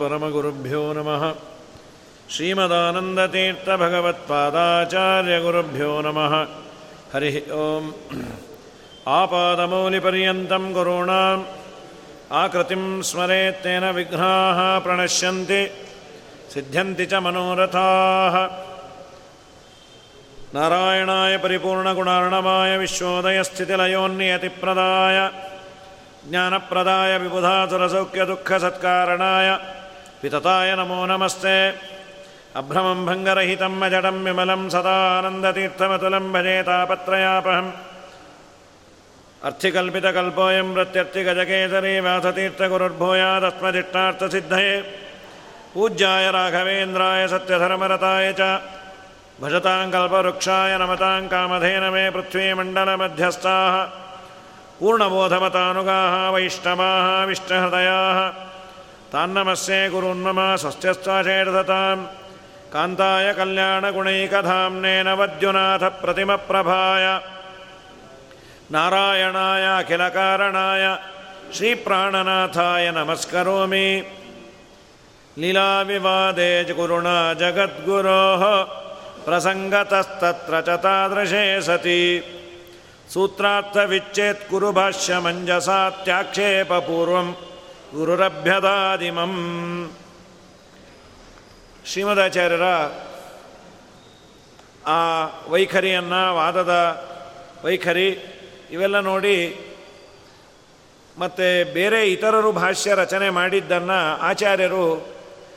परमगुरुभ्यो नमः श्रीमदानन्दतीर्थभगवत्पादाचार्यगुरुभ्यो नमः हरिः ओम् आपादमौलिपर्यन्तं गुरूणाम् आकृतिं स्मरेत्तेन विघ्नाः प्रणश्यन्ति सिद्ध्यन्ति च मनोरथाः नारायणाय परिपूर्णगुणार्णवाय विश्वोदयस्थितिलयोन्नियतिप्रदाय ज्ञानप्रदाय विबुधासुरसौख्यदुःखसत्कारणाय वितताय नमो नमस्ते अभ्रमं भङ्गरहितं मजडं विमलं सदा आनन्दतीर्थमतुलं भजे तापत्रयापहम् अर्थिकल्पितकल्पोऽयं प्रत्यर्थिगजकेसरी व्यासतीर्थगुरुर्भूयादस्मदिष्टार्थसिद्धये पूज्याय राघवेन्द्राय सत्यधर्मरताय च भजतां कल्पवृक्षाय नमतां कामधेनमे पृथ्वीमण्डलमध्यस्थाः पूर्णबोधमतानुगाः वैष्णवाः विष्णुहृदयाः तान्नमस्ये गुरुन्मम स्वस्त्यस्त्वाचेर्दतां कान्ताय कल्याणगुणैकधाम्नेन वद्युनाथप्रतिमप्रभाय। नारायणाय अखिलकारणाय श्रीप्राणनाथाय नमस्करोमि। लीलाविवादे गुरुणा जगद्गुरोः प्रसङ्गतस्तत्र च तादृशे सति। सूत्रार्थविच्छेत् कुरु भाष्यमञ्जसात्याक्षेपपूर्वं ಗುರುರಭ್ಯದಾದಿಮಂ. ಶ್ರೀಮದಾಚಾರ್ಯರ ಆ ವೈಖರಿಯನ್ನು, ವಾದದ ವೈಖರಿ ಇವೆಲ್ಲ ನೋಡಿ ಮತ್ತು ಬೇರೆ ಇತರರು ಭಾಷ್ಯ ರಚನೆ ಮಾಡಿದ್ದನ್ನು ಆಚಾರ್ಯರು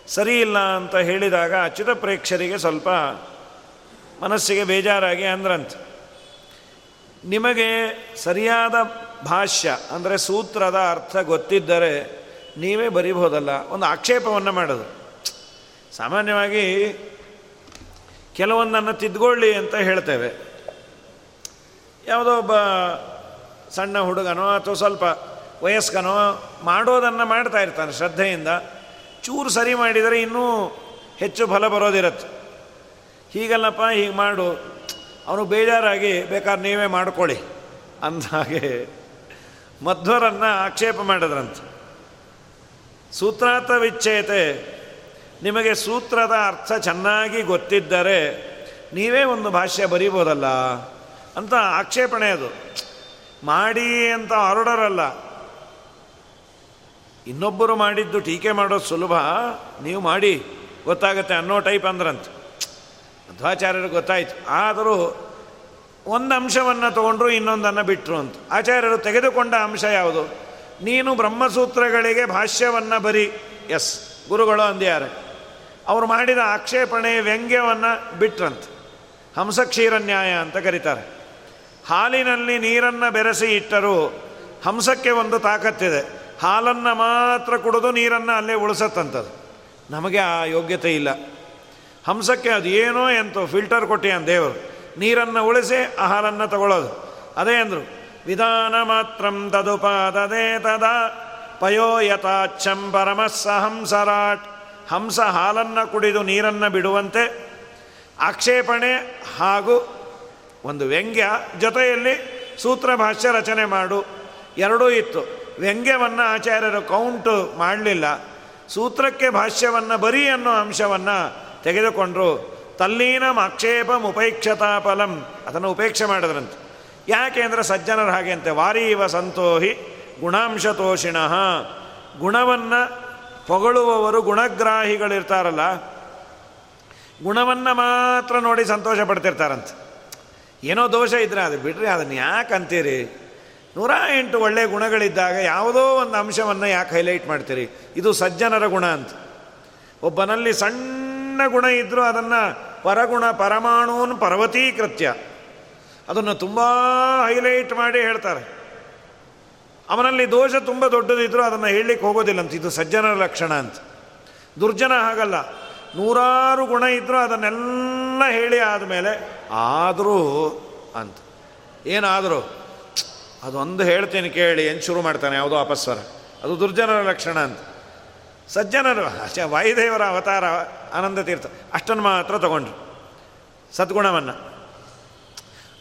ಸರಿ ಇಲ್ಲ ಅಂತ ಹೇಳಿದಾಗ ಅಚ್ಯುತ ಪ್ರೇಕ್ಷರಿಗೆ ಸ್ವಲ್ಪ ಮನಸ್ಸಿಗೆ ಬೇಜಾರಾಗಿ ಅಂದ್ರಂತ. ನಿಮಗೆ ಸರಿಯಾದ ಭಾಷ್ಯ, ಅಂದರೆ ಸೂತ್ರದ ಅರ್ಥ ಗೊತ್ತಿದ್ದರೆ ನೀವೇ ಬರೀಬಹುದಲ್ಲ, ಒಂದು ಆಕ್ಷೇಪವನ್ನು ಮಾಡೋದು. ಸಾಮಾನ್ಯವಾಗಿ ಕೆಲವೊಂದನ್ನು ತಿದ್ಕೊಳ್ಳಿ ಅಂತ ಹೇಳ್ತೇವೆ. ಯಾವುದೋ ಒಬ್ಬ ಸಣ್ಣ ಹುಡುಗನೋ ಅಥವಾ ಸ್ವಲ್ಪ ವಯಸ್ಕನೋ ಮಾಡೋದನ್ನು ಮಾಡ್ತಾ ಇರ್ತಾನೆ ಶ್ರದ್ಧೆಯಿಂದ. ಚೂರು ಸರಿ ಮಾಡಿದರೆ ಇನ್ನೂ ಹೆಚ್ಚು ಫಲ ಬರೋದಿರತ್ತೆ. ಹೀಗಲ್ಲಪ್ಪ, ಹೀಗೆ ಮಾಡು. ಅವನು ಬೇಜಾರಾಗಿ, ಬೇಕಾದ್ರೆ ನೀವೇ ಮಾಡ್ಕೊಳ್ಳಿ. ಅಂದಾಗೆ ಮಧ್ವರನ್ನು ಆಕ್ಷೇಪ ಮಾಡಿದ್ರಂತೆ. ಸೂತ್ರಾರ್ಥ ವಿಚ್ಛೇತೆ ನಿಮಗೆ ಸೂತ್ರದ ಅರ್ಥ ಚೆನ್ನಾಗಿ ಗೊತ್ತಿದ್ದರೆ ನೀವೇ ಒಂದು ಭಾಷ್ಯ ಬರೀಬೋದಲ್ಲ? ಅಂತ ಆಕ್ಷೇಪಣೆ ಅದು. ಮಾಡಿ ಅಂತ ಆರ್ಡರ್ ಅಲ್ಲ ಇನ್ನೊಬ್ಬರು ಮಾಡಿದ್ದು ಟೀಕೆ ಮಾಡೋದು ಸುಲಭ. ನೀವು ಮಾಡಿ. ಗೊತ್ತಾಗುತ್ತೆ ಅನ್ನೋ ಟೈಪ್ ಅಂದ್ರಂತ. ಮಧ್ವಾಚಾರ್ಯರು ಗೊತ್ತಾಯಿತು. ಆದರೂ ಒಂದು ಅಂಶವನ್ನು ತಗೊಂಡ್ರು ಇನ್ನೊಂದನ್ನು ಬಿಟ್ಟರು ಅಂತ. ಆಚಾರ್ಯರು ತೆಗೆದುಕೊಂಡ ಅಂಶ ಯಾವುದು? ನೀನು ಬ್ರಹ್ಮಸೂತ್ರಗಳಿಗೆ ಭಾಷ್ಯವನ್ನು ಬರಿ. ಎಸ್ ಗುರುಗಳು ಅಂದ್ಯಾರೆ. ಅವರು ಮಾಡಿದ ಆಕ್ಷೇಪಣೆ ವ್ಯಂಗ್ಯವನ್ನು ಬಿಟ್ರಂತ. ಹಂಸಕ್ಷೀರ ನ್ಯಾಯ ಅಂತ ಕರೀತಾರೆ. ಹಾಲಿನಲ್ಲಿ ನೀರನ್ನು ಬೆರೆಸಿ ಇಟ್ಟರೂ ಹಂಸಕ್ಕೆ ಒಂದು ತಾಕತ್ತಿದೆ. ಹಾಲನ್ನು ಮಾತ್ರ ಕುಡಿದು ನೀರನ್ನು ಅಲ್ಲೇ ಉಳಿಸತ್ತಂಥದ್ದು ನಮಗೆ ಆ ಯೋಗ್ಯತೆ ಇಲ್ಲ. ಹಂಸಕ್ಕೆ ಅದು ಏನೋ ಎಂತೋ ಫಿಲ್ಟರ್ ಕೊಟ್ಟಿಯಾನ ದೇವರು. ನೀರನ್ನು ಉಳಿಸಿ ಆ ಹಾಲನ್ನು ತಗೊಳ್ಳೋದು ಅದೇ ಅಂದರು. ವಿಧಾನ ಮಾತ್ರ ತದುಪಾದದೆ ತದ ಪಯೋ ಯಥಾಚ್ಛಂ ಪರಮಸ್ಸ ಹಂಸರಾಟ್ ಹಂಸ ಹಾಲನ್ನು ಕುಡಿದು ನೀರನ್ನು ಬಿಡುವಂತೆ ಆಕ್ಷೇಪಣೆ ಹಾಗೂ ಒಂದು ವ್ಯಂಗ್ಯ ಜೊತೆಯಲ್ಲಿ ಸೂತ್ರ ಭಾಷ್ಯ ರಚನೆ ಮಾಡು। ಎರಡೂ ಇತ್ತು। ವ್ಯಂಗ್ಯವನ್ನು ಆಚಾರ್ಯರು ಕೌಂಟು ಮಾಡಲಿಲ್ಲ। ಸೂತ್ರಕ್ಕೆ ಭಾಷ್ಯವನ್ನು ಬರೀ ಅನ್ನೋ ಅಂಶವನ್ನು ತೆಗೆದುಕೊಂಡರು। ತಲ್ಲೀನಂ ಆಕ್ಷೇಪಂ ಉಪೇಕ್ಷತಾ ಫಲಂ ಅದನ್ನು ಉಪೇಕ್ಷೆ ಮಾಡಿದ್ರಂತೆ। ಯಾಕೆ ಅಂದರೆ ಸಜ್ಜನರು ಹಾಗೆ ಅಂತೆ. ವಾರೀವ ಸಂತೋಹಿ ಗುಣಾಂಶತೋಷಿಣ. ಗುಣವನ್ನು ಪೊಗಳುವವರು ಗುಣಗ್ರಾಹಿಗಳಿರ್ತಾರಲ್ಲ, ಗುಣವನ್ನು ಮಾತ್ರ ನೋಡಿ ಸಂತೋಷ ಪಡ್ತಿರ್ತಾರಂತೆ. ಏನೋ ದೋಷ ಇದ್ರೆ ಅದು ಬಿಡ್ರಿ, ಅದನ್ನು ಯಾಕೆ ಅಂತೀರಿ? ನೂರ ಎಂಟು ಒಳ್ಳೆಯ ಗುಣಗಳಿದ್ದಾಗ ಯಾವುದೋ ಒಂದು ಅಂಶವನ್ನು ಯಾಕೆ ಹೈಲೈಟ್ ಮಾಡ್ತೀರಿ? ಇದು ಸಜ್ಜನರ ಗುಣ ಅಂತ. ಒಬ್ಬನಲ್ಲಿ ಸಣ್ಣ ಗುಣ ಇದ್ದರೂ ಅದನ್ನು ಪರಗುಣ ಪರಮಾಣೂನ್ ಪರ್ವತೀಕೃತ್ಯ. ಅದನ್ನು ತುಂಬ ಹೈಲೈಟ್ ಮಾಡಿ ಹೇಳ್ತಾರೆ. ಅವನಲ್ಲಿ ದೋಷ ತುಂಬ ದೊಡ್ಡದಿದ್ದರೂ ಅದನ್ನು ಹೇಳಲಿಕ್ಕೆ ಹೋಗೋದಿಲ್ಲ ಅಂತ. ಇದು ಸಜ್ಜನರ ಲಕ್ಷಣ ಅಂತ. ದುರ್ಜನ ಹಾಗಲ್ಲ. ನೂರಾರು ಗುಣ ಇದ್ದರೂ ಅದನ್ನೆಲ್ಲ ಹೇಳಿ ಆದಮೇಲೆ ಆದರೂ ಅಂತ. ಏನಾದರೂ ಅದೊಂದು ಹೇಳ್ತೀನಿ ಕೇಳಿ, ಏನು ಶುರು ಮಾಡ್ತಾನೆ, ಯಾವುದೋ ಅಪಸ್ವರ ಅದು ದುರ್ಜನರ ಲಕ್ಷಣ ಅಂತ. ಸಜ್ಜನರು ವಾಯುದೇವರ ಅವತಾರ ಆನಂದ ತೀರ್ಥ, ಅಷ್ಟನ್ನು ಮಾತ್ರ ತಗೊಂಡ್ರು. ಸದ್ಗುಣವನ್ನು.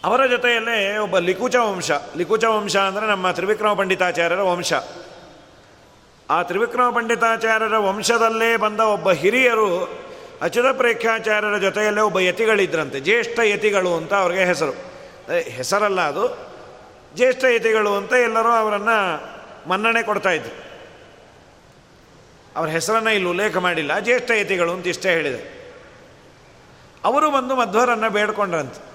ಅವರ ಜೊತೆಯಲ್ಲೇ ಒಬ್ಬ ಲಿಕುಚ ವಂಶ. ಲಿಕುಚ ವಂಶ ಅಂದರೆ ನಮ್ಮ ತ್ರಿವಿಕ್ರಮ ಪಂಡಿತಾಚಾರ್ಯರ ವಂಶ. ಆ ತ್ರಿವಿಕ್ರಮ ಪಂಡಿತಾಚಾರ್ಯರ ವಂಶದಲ್ಲೇ ಬಂದ ಒಬ್ಬ ಹಿರಿಯರು ಅಚ್ಯುತ ಪ್ರೇಕ್ಷಾಚಾರ್ಯರ ಜೊತೆಯಲ್ಲೇ ಒಬ್ಬ ಯತಿಗಳಿದ್ರಂತೆ. ಜ್ಯೇಷ್ಠ ಯತಿಗಳು ಅಂತ ಅವ್ರಿಗೆ ಹೆಸರು. ಹೆಸರಲ್ಲ ಅದು. ಜ್ಯೇಷ್ಠ ಯತಿಗಳು ಅಂತ ಎಲ್ಲರೂ ಅವರನ್ನು ಮನ್ನಣೆ ಕೊಡ್ತಾಯಿದ್ರು ಅವ್ರ ಹೆಸರನ್ನು ಇಲ್ಲಿ ಉಲ್ಲೇಖ ಮಾಡಿಲ್ಲ. ಜ್ಯೇಷ್ಠ ಯತಿಗಳು ಅಂತ ಇಷ್ಟೇ ಹೇಳಿದೆ. ಅವರು ಬಂದು ಮಧ್ವರನ್ನು ಬೇಡ್ಕೊಂಡ್ರಂತೆ.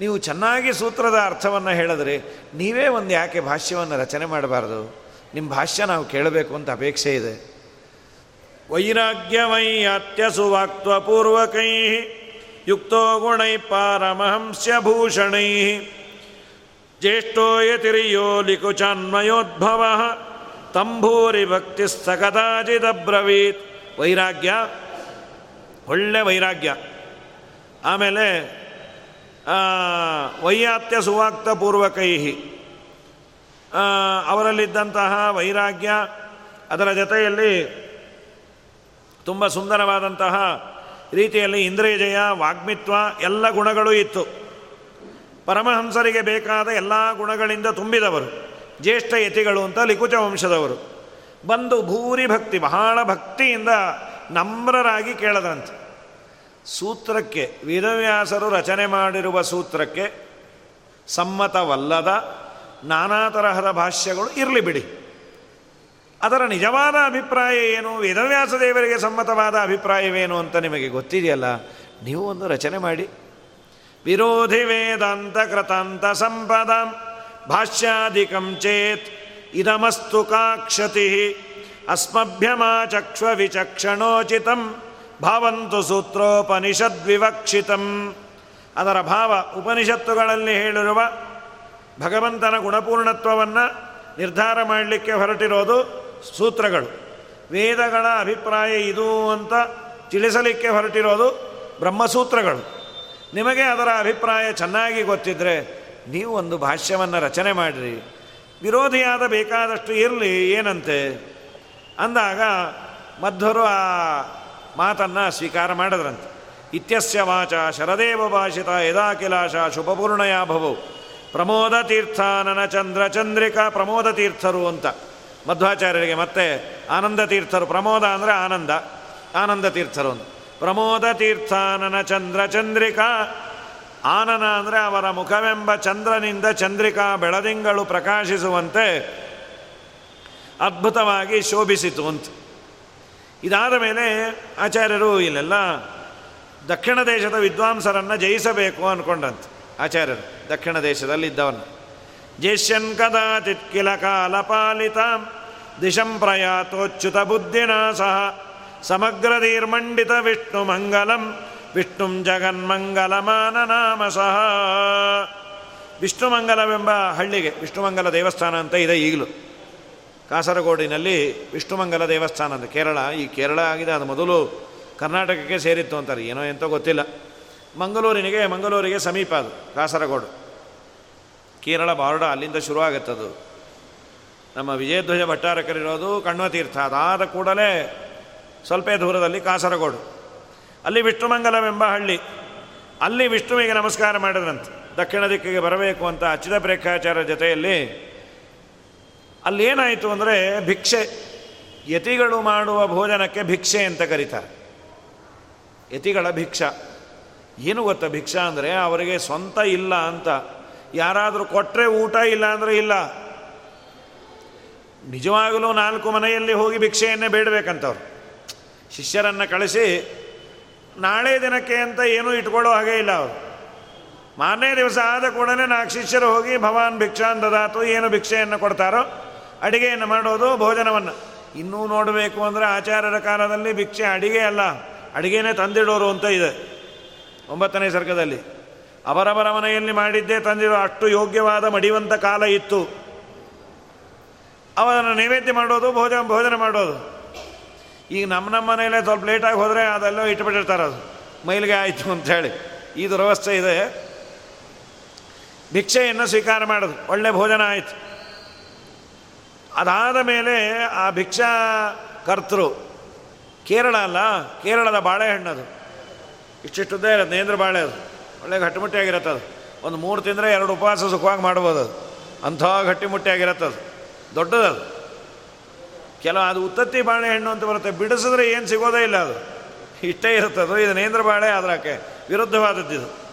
ನೀವು ಚೆನ್ನಾಗಿ ಸೂತ್ರದ ಅರ್ಥವನ್ನು ಹೇಳಿದ್ರೆ ನೀವೇ ಒಂದು ಯಾಕೆ ಭಾಷ್ಯವನ್ನು ರಚನೆ ಮಾಡಬಾರ್ದು? ನಿಮ್ಮ ಭಾಷ್ಯ ನಾವು ಕೇಳಬೇಕು ಅಂತ ಅಪೇಕ್ಷೆ ಇದೆ. ವೈರಾಗ್ಯವೈಯಾತ್ಯ ಸುವಾಕ್ತ್ವಪೂರ್ವಕೈ ಯುಕ್ತೋ ಗುಣೈ ಪಾರಮಹಂಸ್ಯಭೂಷಣೈ ಯತಿರಿಯೋ ಲಿಕುಚಾನ್ಮಯೋದ್ಭವ ತಂಭೂರಿ ಭಕ್ತಿ ಕದಾಚಿದಬ್ರವೀತ್ ವೈರಾಗ್ಯ, ಒಳ್ಳೆ ವೈರಾಗ್ಯ. ಆಮೇಲೆ ವೈಯಾತ್ಯ ಸುವಾಕ್ತ ಪೂರ್ವಕೈಹಿ. ಅವರಲ್ಲಿದ್ದಂತಹ ವೈರಾಗ್ಯ ಅದರ ಜೊತೆಯಲ್ಲಿ ತುಂಬ ಸುಂದರವಾದಂತಹ ರೀತಿಯಲ್ಲಿ ಇಂದ್ರಿಯಜಯ ವಾಗ್ಮಿತ್ವ ಎಲ್ಲ ಗುಣಗಳು ಇತ್ತು. ಪರಮಹಂಸರಿಗೆ ಬೇಕಾದ ಎಲ್ಲ ಗುಣಗಳಿಂದ ತುಂಬಿದವರು. ಜ್ಯೇಷ್ಠ ಯತಿಗಳು ಅಂತ ಲಿಕುಚ ವಂಶದವರು. ಬಂದು ಭೂರಿ ಭಕ್ತಿ, ಬಹಳ ಭಕ್ತಿಯಿಂದ ನಮ್ರರಾಗಿ ಕೇಳದಂತೆ ಸೂತ್ರಕ್ಕೆ ವೇದವ್ಯಾಸರು ರಚನೆ ಮಾಡಿರುವ ಸೂತ್ರಕ್ಕೆ ಸಮ್ಮತವಲ್ಲದ ನಾನಾ ತರಹದ ಭಾಷ್ಯಗಳು ಇರಲಿ ಬಿಡಿ. ಅದರ ನಿಜವಾದ ಅಭಿಪ್ರಾಯ ಏನು? ವೇದವ್ಯಾಸ ದೇವರಿಗೆ ಸಮ್ಮತವಾದ ಅಭಿಪ್ರಾಯವೇನು ಅಂತ ನಿಮಗೆ ಗೊತ್ತಿದೆಯಲ್ಲ? ನೀವು ಒಂದು ರಚನೆ ಮಾಡಿ. ವಿರೋಧಿ ವೇದಾಂತ ಕೃತಾಂತ ಸಂಪದ ಭಾಷ್ಯಾಧಿಕಂ ಚೇತ್ ಇದಮಸ್ತು ಕಾಕ್ಷತಿ ಅಸ್ಮಭ್ಯಮಾಚಕ್ಷ್ವ ವಿಚಕ್ಷಣೋಚಿತಂ ಭಾವಂತು ಸೂತ್ರೋಪನಿಷದ್ವಿವಕ್ಷಿತಂ. ಅದರ ಭಾವ ಉಪನಿಷತ್ತುಗಳಲ್ಲಿ ಹೇಳಿರುವ ಭಗವಂತನ ಗುಣಪೂರ್ಣತ್ವವನ್ನು ನಿರ್ಧಾರ ಮಾಡಲಿಕ್ಕೆ ಹೊರಟಿರೋದು ಸೂತ್ರಗಳು. ವೇದಗಳ ಅಭಿಪ್ರಾಯ ಇದು ಅಂತ ತಿಳಿಸಲಿಕ್ಕೆ ಹೊರಟಿರೋದು ಬ್ರಹ್ಮಸೂತ್ರಗಳು. ನಿಮಗೆ ಅದರ ಅಭಿಪ್ರಾಯ ಚೆನ್ನಾಗಿ ಗೊತ್ತಿದ್ದರೆ ನೀವು ಒಂದು ಭಾಷ್ಯವನ್ನು ರಚನೆ ಮಾಡಿರಿ. ವಿರೋಧಿಯಾದ ಬೇಕಾದಷ್ಟು ಇರಲಿ ಏನಂತೆ? ಅಂದಾಗ ಮಧ್ವರು ಆ ಮಾತನ್ನು ಸ್ವೀಕಾರ ಮಾಡದ್ರಂತೆ. ಇತ್ಯಸ್ಯ ವಾಚ ಶರದೇವ ಭಾಷಿತ ಯದಾಖಿಲಾಶ ಶುಭಪೂರ್ಣಯ ಭವು. ಪ್ರಮೋದ ತೀರ್ಥಾನನ ಚಂದ್ರ ಚಂದ್ರಿಕಾ ಪ್ರಮೋದ ತೀರ್ಥರು ಅಂತ. ಮಧ್ವಾಚಾರ್ಯರಿಗೆ ಮತ್ತೆ ಆನಂದ ತೀರ್ಥರು. ಪ್ರಮೋದ ಅಂದರೆ ಆನಂದ ಆನಂದ ತೀರ್ಥರು ಅಂತ. ಪ್ರಮೋದ ತೀರ್ಥಾನನ ಚಂದ್ರ ಚಂದ್ರಿಕಾ, ಆನನ ಅಂದರೆ ಅವರ ಮುಖವೆಂಬ ಚಂದ್ರನಿಂದ ಚಂದ್ರಿಕಾ ಬೆಳದಿಂಗಳು ಪ್ರಕಾಶಿಸುವಂತೆ ಅದ್ಭುತವಾಗಿ ಶೋಭಿಸಿತು ಅಂತ. ಇದಾದ ಮೇಲೆ ಆಚಾರ್ಯರು ಇಲ್ಲೆಲ್ಲ ದಕ್ಷಿಣ ದೇಶದ ವಿದ್ವಾಂಸರನ್ನು ಜಯಿಸಬೇಕು ಅಂದ್ಕೊಂಡಂತೆ ಆಚಾರ್ಯರು. ದಕ್ಷಿಣ ದೇಶದಲ್ಲಿ ಇದ್ದವನು ಜೇಷ್ಯನ್ ಕದಾಚಿತ್ ಕಿಲ ಪಾಲಿತ. ದಿಶಂ ಪ್ರಯಾತೋಚ್ಯುತ ಬುದ್ಧಿನ ಸಹ. ಸಮಗ್ರದೀರ್ಮಂಡಿತ ವಿಷ್ಣು ಮಂಗಲಂ. ವಿಷ್ಣು ಜಗನ್ಮಂಗಲಮಾನ ನಾಮ ಸಹ. ವಿಷ್ಣುಮಂಗಲವೆಂಬ ಹಳ್ಳಿಗೆ, ವಿಷ್ಣುಮಂಗಲ ದೇವಸ್ಥಾನ ಅಂತ ಇದೆ ಈಗಲೂ. ಕಾಸರಗೋಡಿನಲ್ಲಿ ವಿಷ್ಣುಮಂಗಲ ದೇವಸ್ಥಾನ ಅಂತ ಕೇರಳ. ಈ ಕೇರಳ ಆಗಿದೆ, ಅದು ಮೊದಲು ಕರ್ನಾಟಕಕ್ಕೆ ಸೇರಿತ್ತು ಅಂತಾರೆ. ಏನೋ ಎಂತೋ ಗೊತ್ತಿಲ್ಲ. ಮಂಗಳೂರಿನಿಗೆ, ಮಂಗಳೂರಿಗೆ ಸಮೀಪ ಅದು, ಕಾಸರಗೋಡು. ಕೇರಳ ಬಾರ್ಡ ಅಲ್ಲಿಂದ ಶುರುವಾಗುತ್ತದು ನಮ್ಮ ವಿಜಯಧ್ವಜ ಭಟ್ಟಾರಕರಿರೋದು ಕಣ್ವತೀರ್ಥ ಅದಾದ ಕೂಡಲೇ ಸ್ವಲ್ಪ ದೂರದಲ್ಲಿ ಕಾಸರಗೋಡು. ಅಲ್ಲಿ ವಿಷ್ಣುಮಂಗಲವೆಂಬ ಹಳ್ಳಿ. ಅಲ್ಲಿ ವಿಷ್ಣುವಿಗೆ ನಮಸ್ಕಾರ ಮಾಡಿದ್ರಂತೆ. ದಕ್ಷಿಣ ದಿಕ್ಕಿಗೆ ಬರಬೇಕು ಅಂತ ಅಚ್ಯುತ ಪ್ರೇಕ್ಷಾಚಾರ್ಯ ಜೊತೆಯಲ್ಲಿ ಅಲ್ಲೇನಾಯಿತು ಅಂದರೆ ಭಿಕ್ಷೆ. ಯತಿಗಳು ಮಾಡುವ ಭೋಜನಕ್ಕೆ ಭಿಕ್ಷೆ ಅಂತ ಕರೀತಾರೆ. ಯತಿಗಳ ಭಿಕ್ಷ. ಏನು ಗೊತ್ತಾ ಭಿಕ್ಷ ಅಂದರೆ ಅವರಿಗೆ ಸ್ವಂತ ಇಲ್ಲ ಅಂತ. ಯಾರಾದರೂ ಕೊಟ್ಟರೆ ಊಟ ಇಲ್ಲ ಅಂದರೆ ಇಲ್ಲ. ನಿಜವಾಗಲೂ ನಾಲ್ಕು ಮನೆಯಲ್ಲಿ ಹೋಗಿ ಭಿಕ್ಷೆಯನ್ನೇ ಬೇಡಬೇಕಂತವ್ರು. ಶಿಷ್ಯರನ್ನು ಕಳಿಸಿ, ನಾಳೆ ದಿನಕ್ಕೆ ಅಂತ ಏನೂ ಇಟ್ಕೊಳ್ಳೋ ಹಾಗೆ ಇಲ್ಲ ಅವರು. ಮಾರನೇ ದಿವಸ ಆದ ಕೂಡಲೇ ನಾಲ್ಕು ಶಿಷ್ಯರು ಹೋಗಿ ಭವಾನ್ ಭಿಕ್ಷಾನ್ ದದಾತು ಏನು ಭಿಕ್ಷೆಯನ್ನು ಕೊಡ್ತಾರೋ ಅಡಿಗೆಯನ್ನು ಮಾಡೋದು ಭೋಜನವನ್ನು. ಇನ್ನೂ ನೋಡಬೇಕು ಅಂದರೆ ಆಚಾರ್ಯರ ಕಾಲದಲ್ಲಿ ಭಿಕ್ಷೆ ಅಡಿಗೆ ಅಲ್ಲ, ಅಡಿಗೆನೇ ತಂದಿಡೋರು ಅಂತ ಇದೆ ಒಂಬತ್ತನೇ ಸರ್ಗದಲ್ಲಿ. ಅವರವರ ಮನೆಯಲ್ಲಿ ಮಾಡಿದ್ದೇ ತಂದಿರೋ ಅಷ್ಟು ಯೋಗ್ಯವಾದ ಮಡಿವಂತ ಕಾಲ ಇತ್ತು. ಅವರನ್ನು ನೈವೇದ್ಯ ಮಾಡೋದು, ಭೋಜನ ಭೋಜನ ಮಾಡೋದು. ಈಗ ನಮ್ಮ ನಮ್ಮ ಮನೆಯಲ್ಲೇ ಸ್ವಲ್ಪ ಲೇಟಾಗಿ ಹೋದರೆ ಅದೆಲ್ಲ ಇಟ್ಬಿಟ್ಟಿರ್ತಾರೆ ಅದು. ಮೈಲಿಗೆ ಆಯಿತು ಅಂಥೇಳಿ ಈ ದುರವಸ್ಥೆ ಇದೆ. ಭಿಕ್ಷೆಯನ್ನು ಸ್ವೀಕಾರ ಮಾಡೋದು. ಒಳ್ಳೆ ಭೋಜನ ಆಯಿತು. ಅದಾದ ಮೇಲೆ ಆ ಭಿಕ್ಷಾ ಕರ್ತರು ಕೇರಳ ಅಲ್ಲ, ಕೇರಳದ ಬಾಳೆಹಣ್ಣದು ಇಷ್ಟಿಷ್ಟುದ್ದೇ ಇರುತ್ತೆ ನೇಂದ್ರ ಬಾಳೆ ಅದು. ಒಳ್ಳೆ ಗಟ್ಟಿಮುಟ್ಟಿಯಾಗಿರುತ್ತೆ ಅದು. ಒಂದು ಮೂರು ತಿಂದರೆ ಎರಡು ಉಪವಾಸ ಸುಖವಾಗಿ ಮಾಡ್ಬೋದು ಅದು. ಅಂಥ ಗಟ್ಟಿಮುಟ್ಟಿಯಾಗಿರುತ್ತೆ ಅದು. ದೊಡ್ಡದದು ಕೆಲವು ಅದು ಉತ್ತತ್ತಿ ಬಾಳೆಹಣ್ಣು ಅಂತ ಬರುತ್ತೆ. ಬಿಡಿಸಿದ್ರೆ ಏನು ಸಿಗೋದೇ ಇಲ್ಲ ಅದು. ಇಷ್ಟೇ ಇರುತ್ತದು ಇದು ನೇಂದ್ರ ಬಾಳೆ ಅದಕ್ಕೆ ವಿರುದ್ಧವಾದದ್ದಿದು.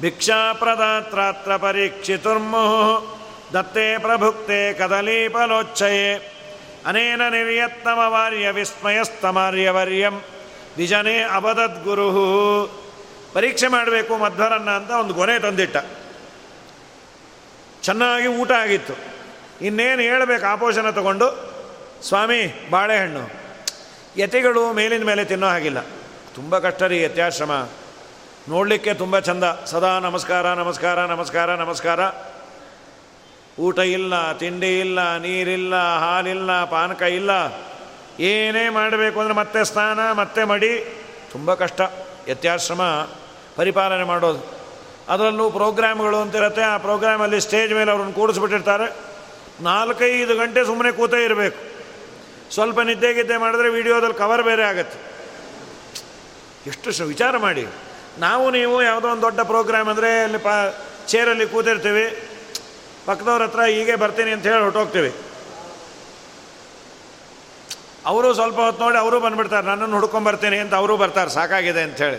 ಭಿಕ್ಷಾಪ್ರದಾತ್ರಾತ್ರ ಪರೀಕ್ಷಿತುರ್ಮುಹು ದತ್ತೇ ಪ್ರಭುಕ್ತೆ ಕದಲೀಪಲೋಚ್ಛಯೇ. ಅನೇನ ನಿರ್ಯತ್ನಮವಾರ್ಯ ವಿಸ್ಮಯಸ್ತಮಾರ್ಯವರ್ಯಂ. ನಿಜನೇ ಅಬದದ್ಗುರು ಪರೀಕ್ಷೆ ಮಾಡಬೇಕು ಮಧ್ವರನ್ನ ಅಂತ ಒಂದು ಗೊನೆ ತಂದಿಟ್ಟ. ಚೆನ್ನಾಗಿ ಊಟ ಆಗಿತ್ತು. ಇನ್ನೇನು ಹೇಳಬೇಕು ಆಪೋಷಣ ತಗೊಂಡು? ಸ್ವಾಮಿ, ಬಾಳೆಹಣ್ಣು. ಯತಿಗಳು ಮೇಲಿನ ಮೇಲೆ ತಿನ್ನೋ ಹಾಗಿಲ್ಲ. ತುಂಬ ಕಷ್ಟ ರೀ ಯತ್ಯಾಶ್ರಮ. ನೋಡಲಿಕ್ಕೆ ತುಂಬ ಚಂದ. ಸದಾ ನಮಸ್ಕಾರ ನಮಸ್ಕಾರ ನಮಸ್ಕಾರ ನಮಸ್ಕಾರ. ಊಟ ಇಲ್ಲ, ತಿಂಡಿ ಇಲ್ಲ, ನೀರಿಲ್ಲ, ಹಾಲಿಲ್ಲ, ಪಾನಕ ಇಲ್ಲ. ಏನೇ ಮಾಡಬೇಕು ಅಂದರೆ ಮತ್ತೆ ಸ್ನಾನ, ಮತ್ತೆ ಮಡಿ. ತುಂಬ ಕಷ್ಟ ಯತ್ಯಾಶ್ರಮ ಪರಿಪಾಲನೆ ಮಾಡೋದು. ಅದರಲ್ಲೂ ಪ್ರೋಗ್ರಾಮ್ಗಳು ಅಂತಿರುತ್ತೆ, ಆ ಪ್ರೋಗ್ರಾಮಲ್ಲಿ ಸ್ಟೇಜ್ ಮೇಲೆ ಅವ್ರನ್ನ ಕೂಡಿಸ್ಬಿಟ್ಟಿರ್ತಾರೆ. ನಾಲ್ಕೈದು ಗಂಟೆ ಸುಮ್ಮನೆ ಕೂತೇ ಇರಬೇಕು. ಸ್ವಲ್ಪ ನಿದ್ದೆ ಗಿದ್ದೆ ಮಾಡಿದ್ರೆ ವಿಡಿಯೋದಲ್ಲಿ ಕವರ್ ಬೇರೆ ಆಗುತ್ತೆ. ಎಷ್ಟು ವಿಚಾರ ಮಾಡಿ. ನಾವು ನೀವು ಯಾವುದೋ ಒಂದು ದೊಡ್ಡ ಪ್ರೋಗ್ರಾಮ್ ಅಂದರೆ ಅಲ್ಲಿ ಪಾ ಚೇರಲ್ಲಿ ಕೂತಿರ್ತೀವಿ. ಪಕ್ಕದವ್ರ ಹತ್ರ ಹೀಗೆ ಬರ್ತೀನಿ ಅಂತ ಹೇಳಿ ಹೊರಟೋಗ್ತೀವಿ. ಅವರು ಸ್ವಲ್ಪ ಹೊತ್ತು ನೋಡಿ ಅವರು ಬಂದುಬಿಡ್ತಾರೆ, ನನ್ನನ್ನು ಹುಡ್ಕೊಂಬರ್ತೀನಿ ಅಂತ ಅವರು ಬರ್ತಾರೆ, ಸಾಕಾಗಿದೆ ಅಂಥೇಳಿ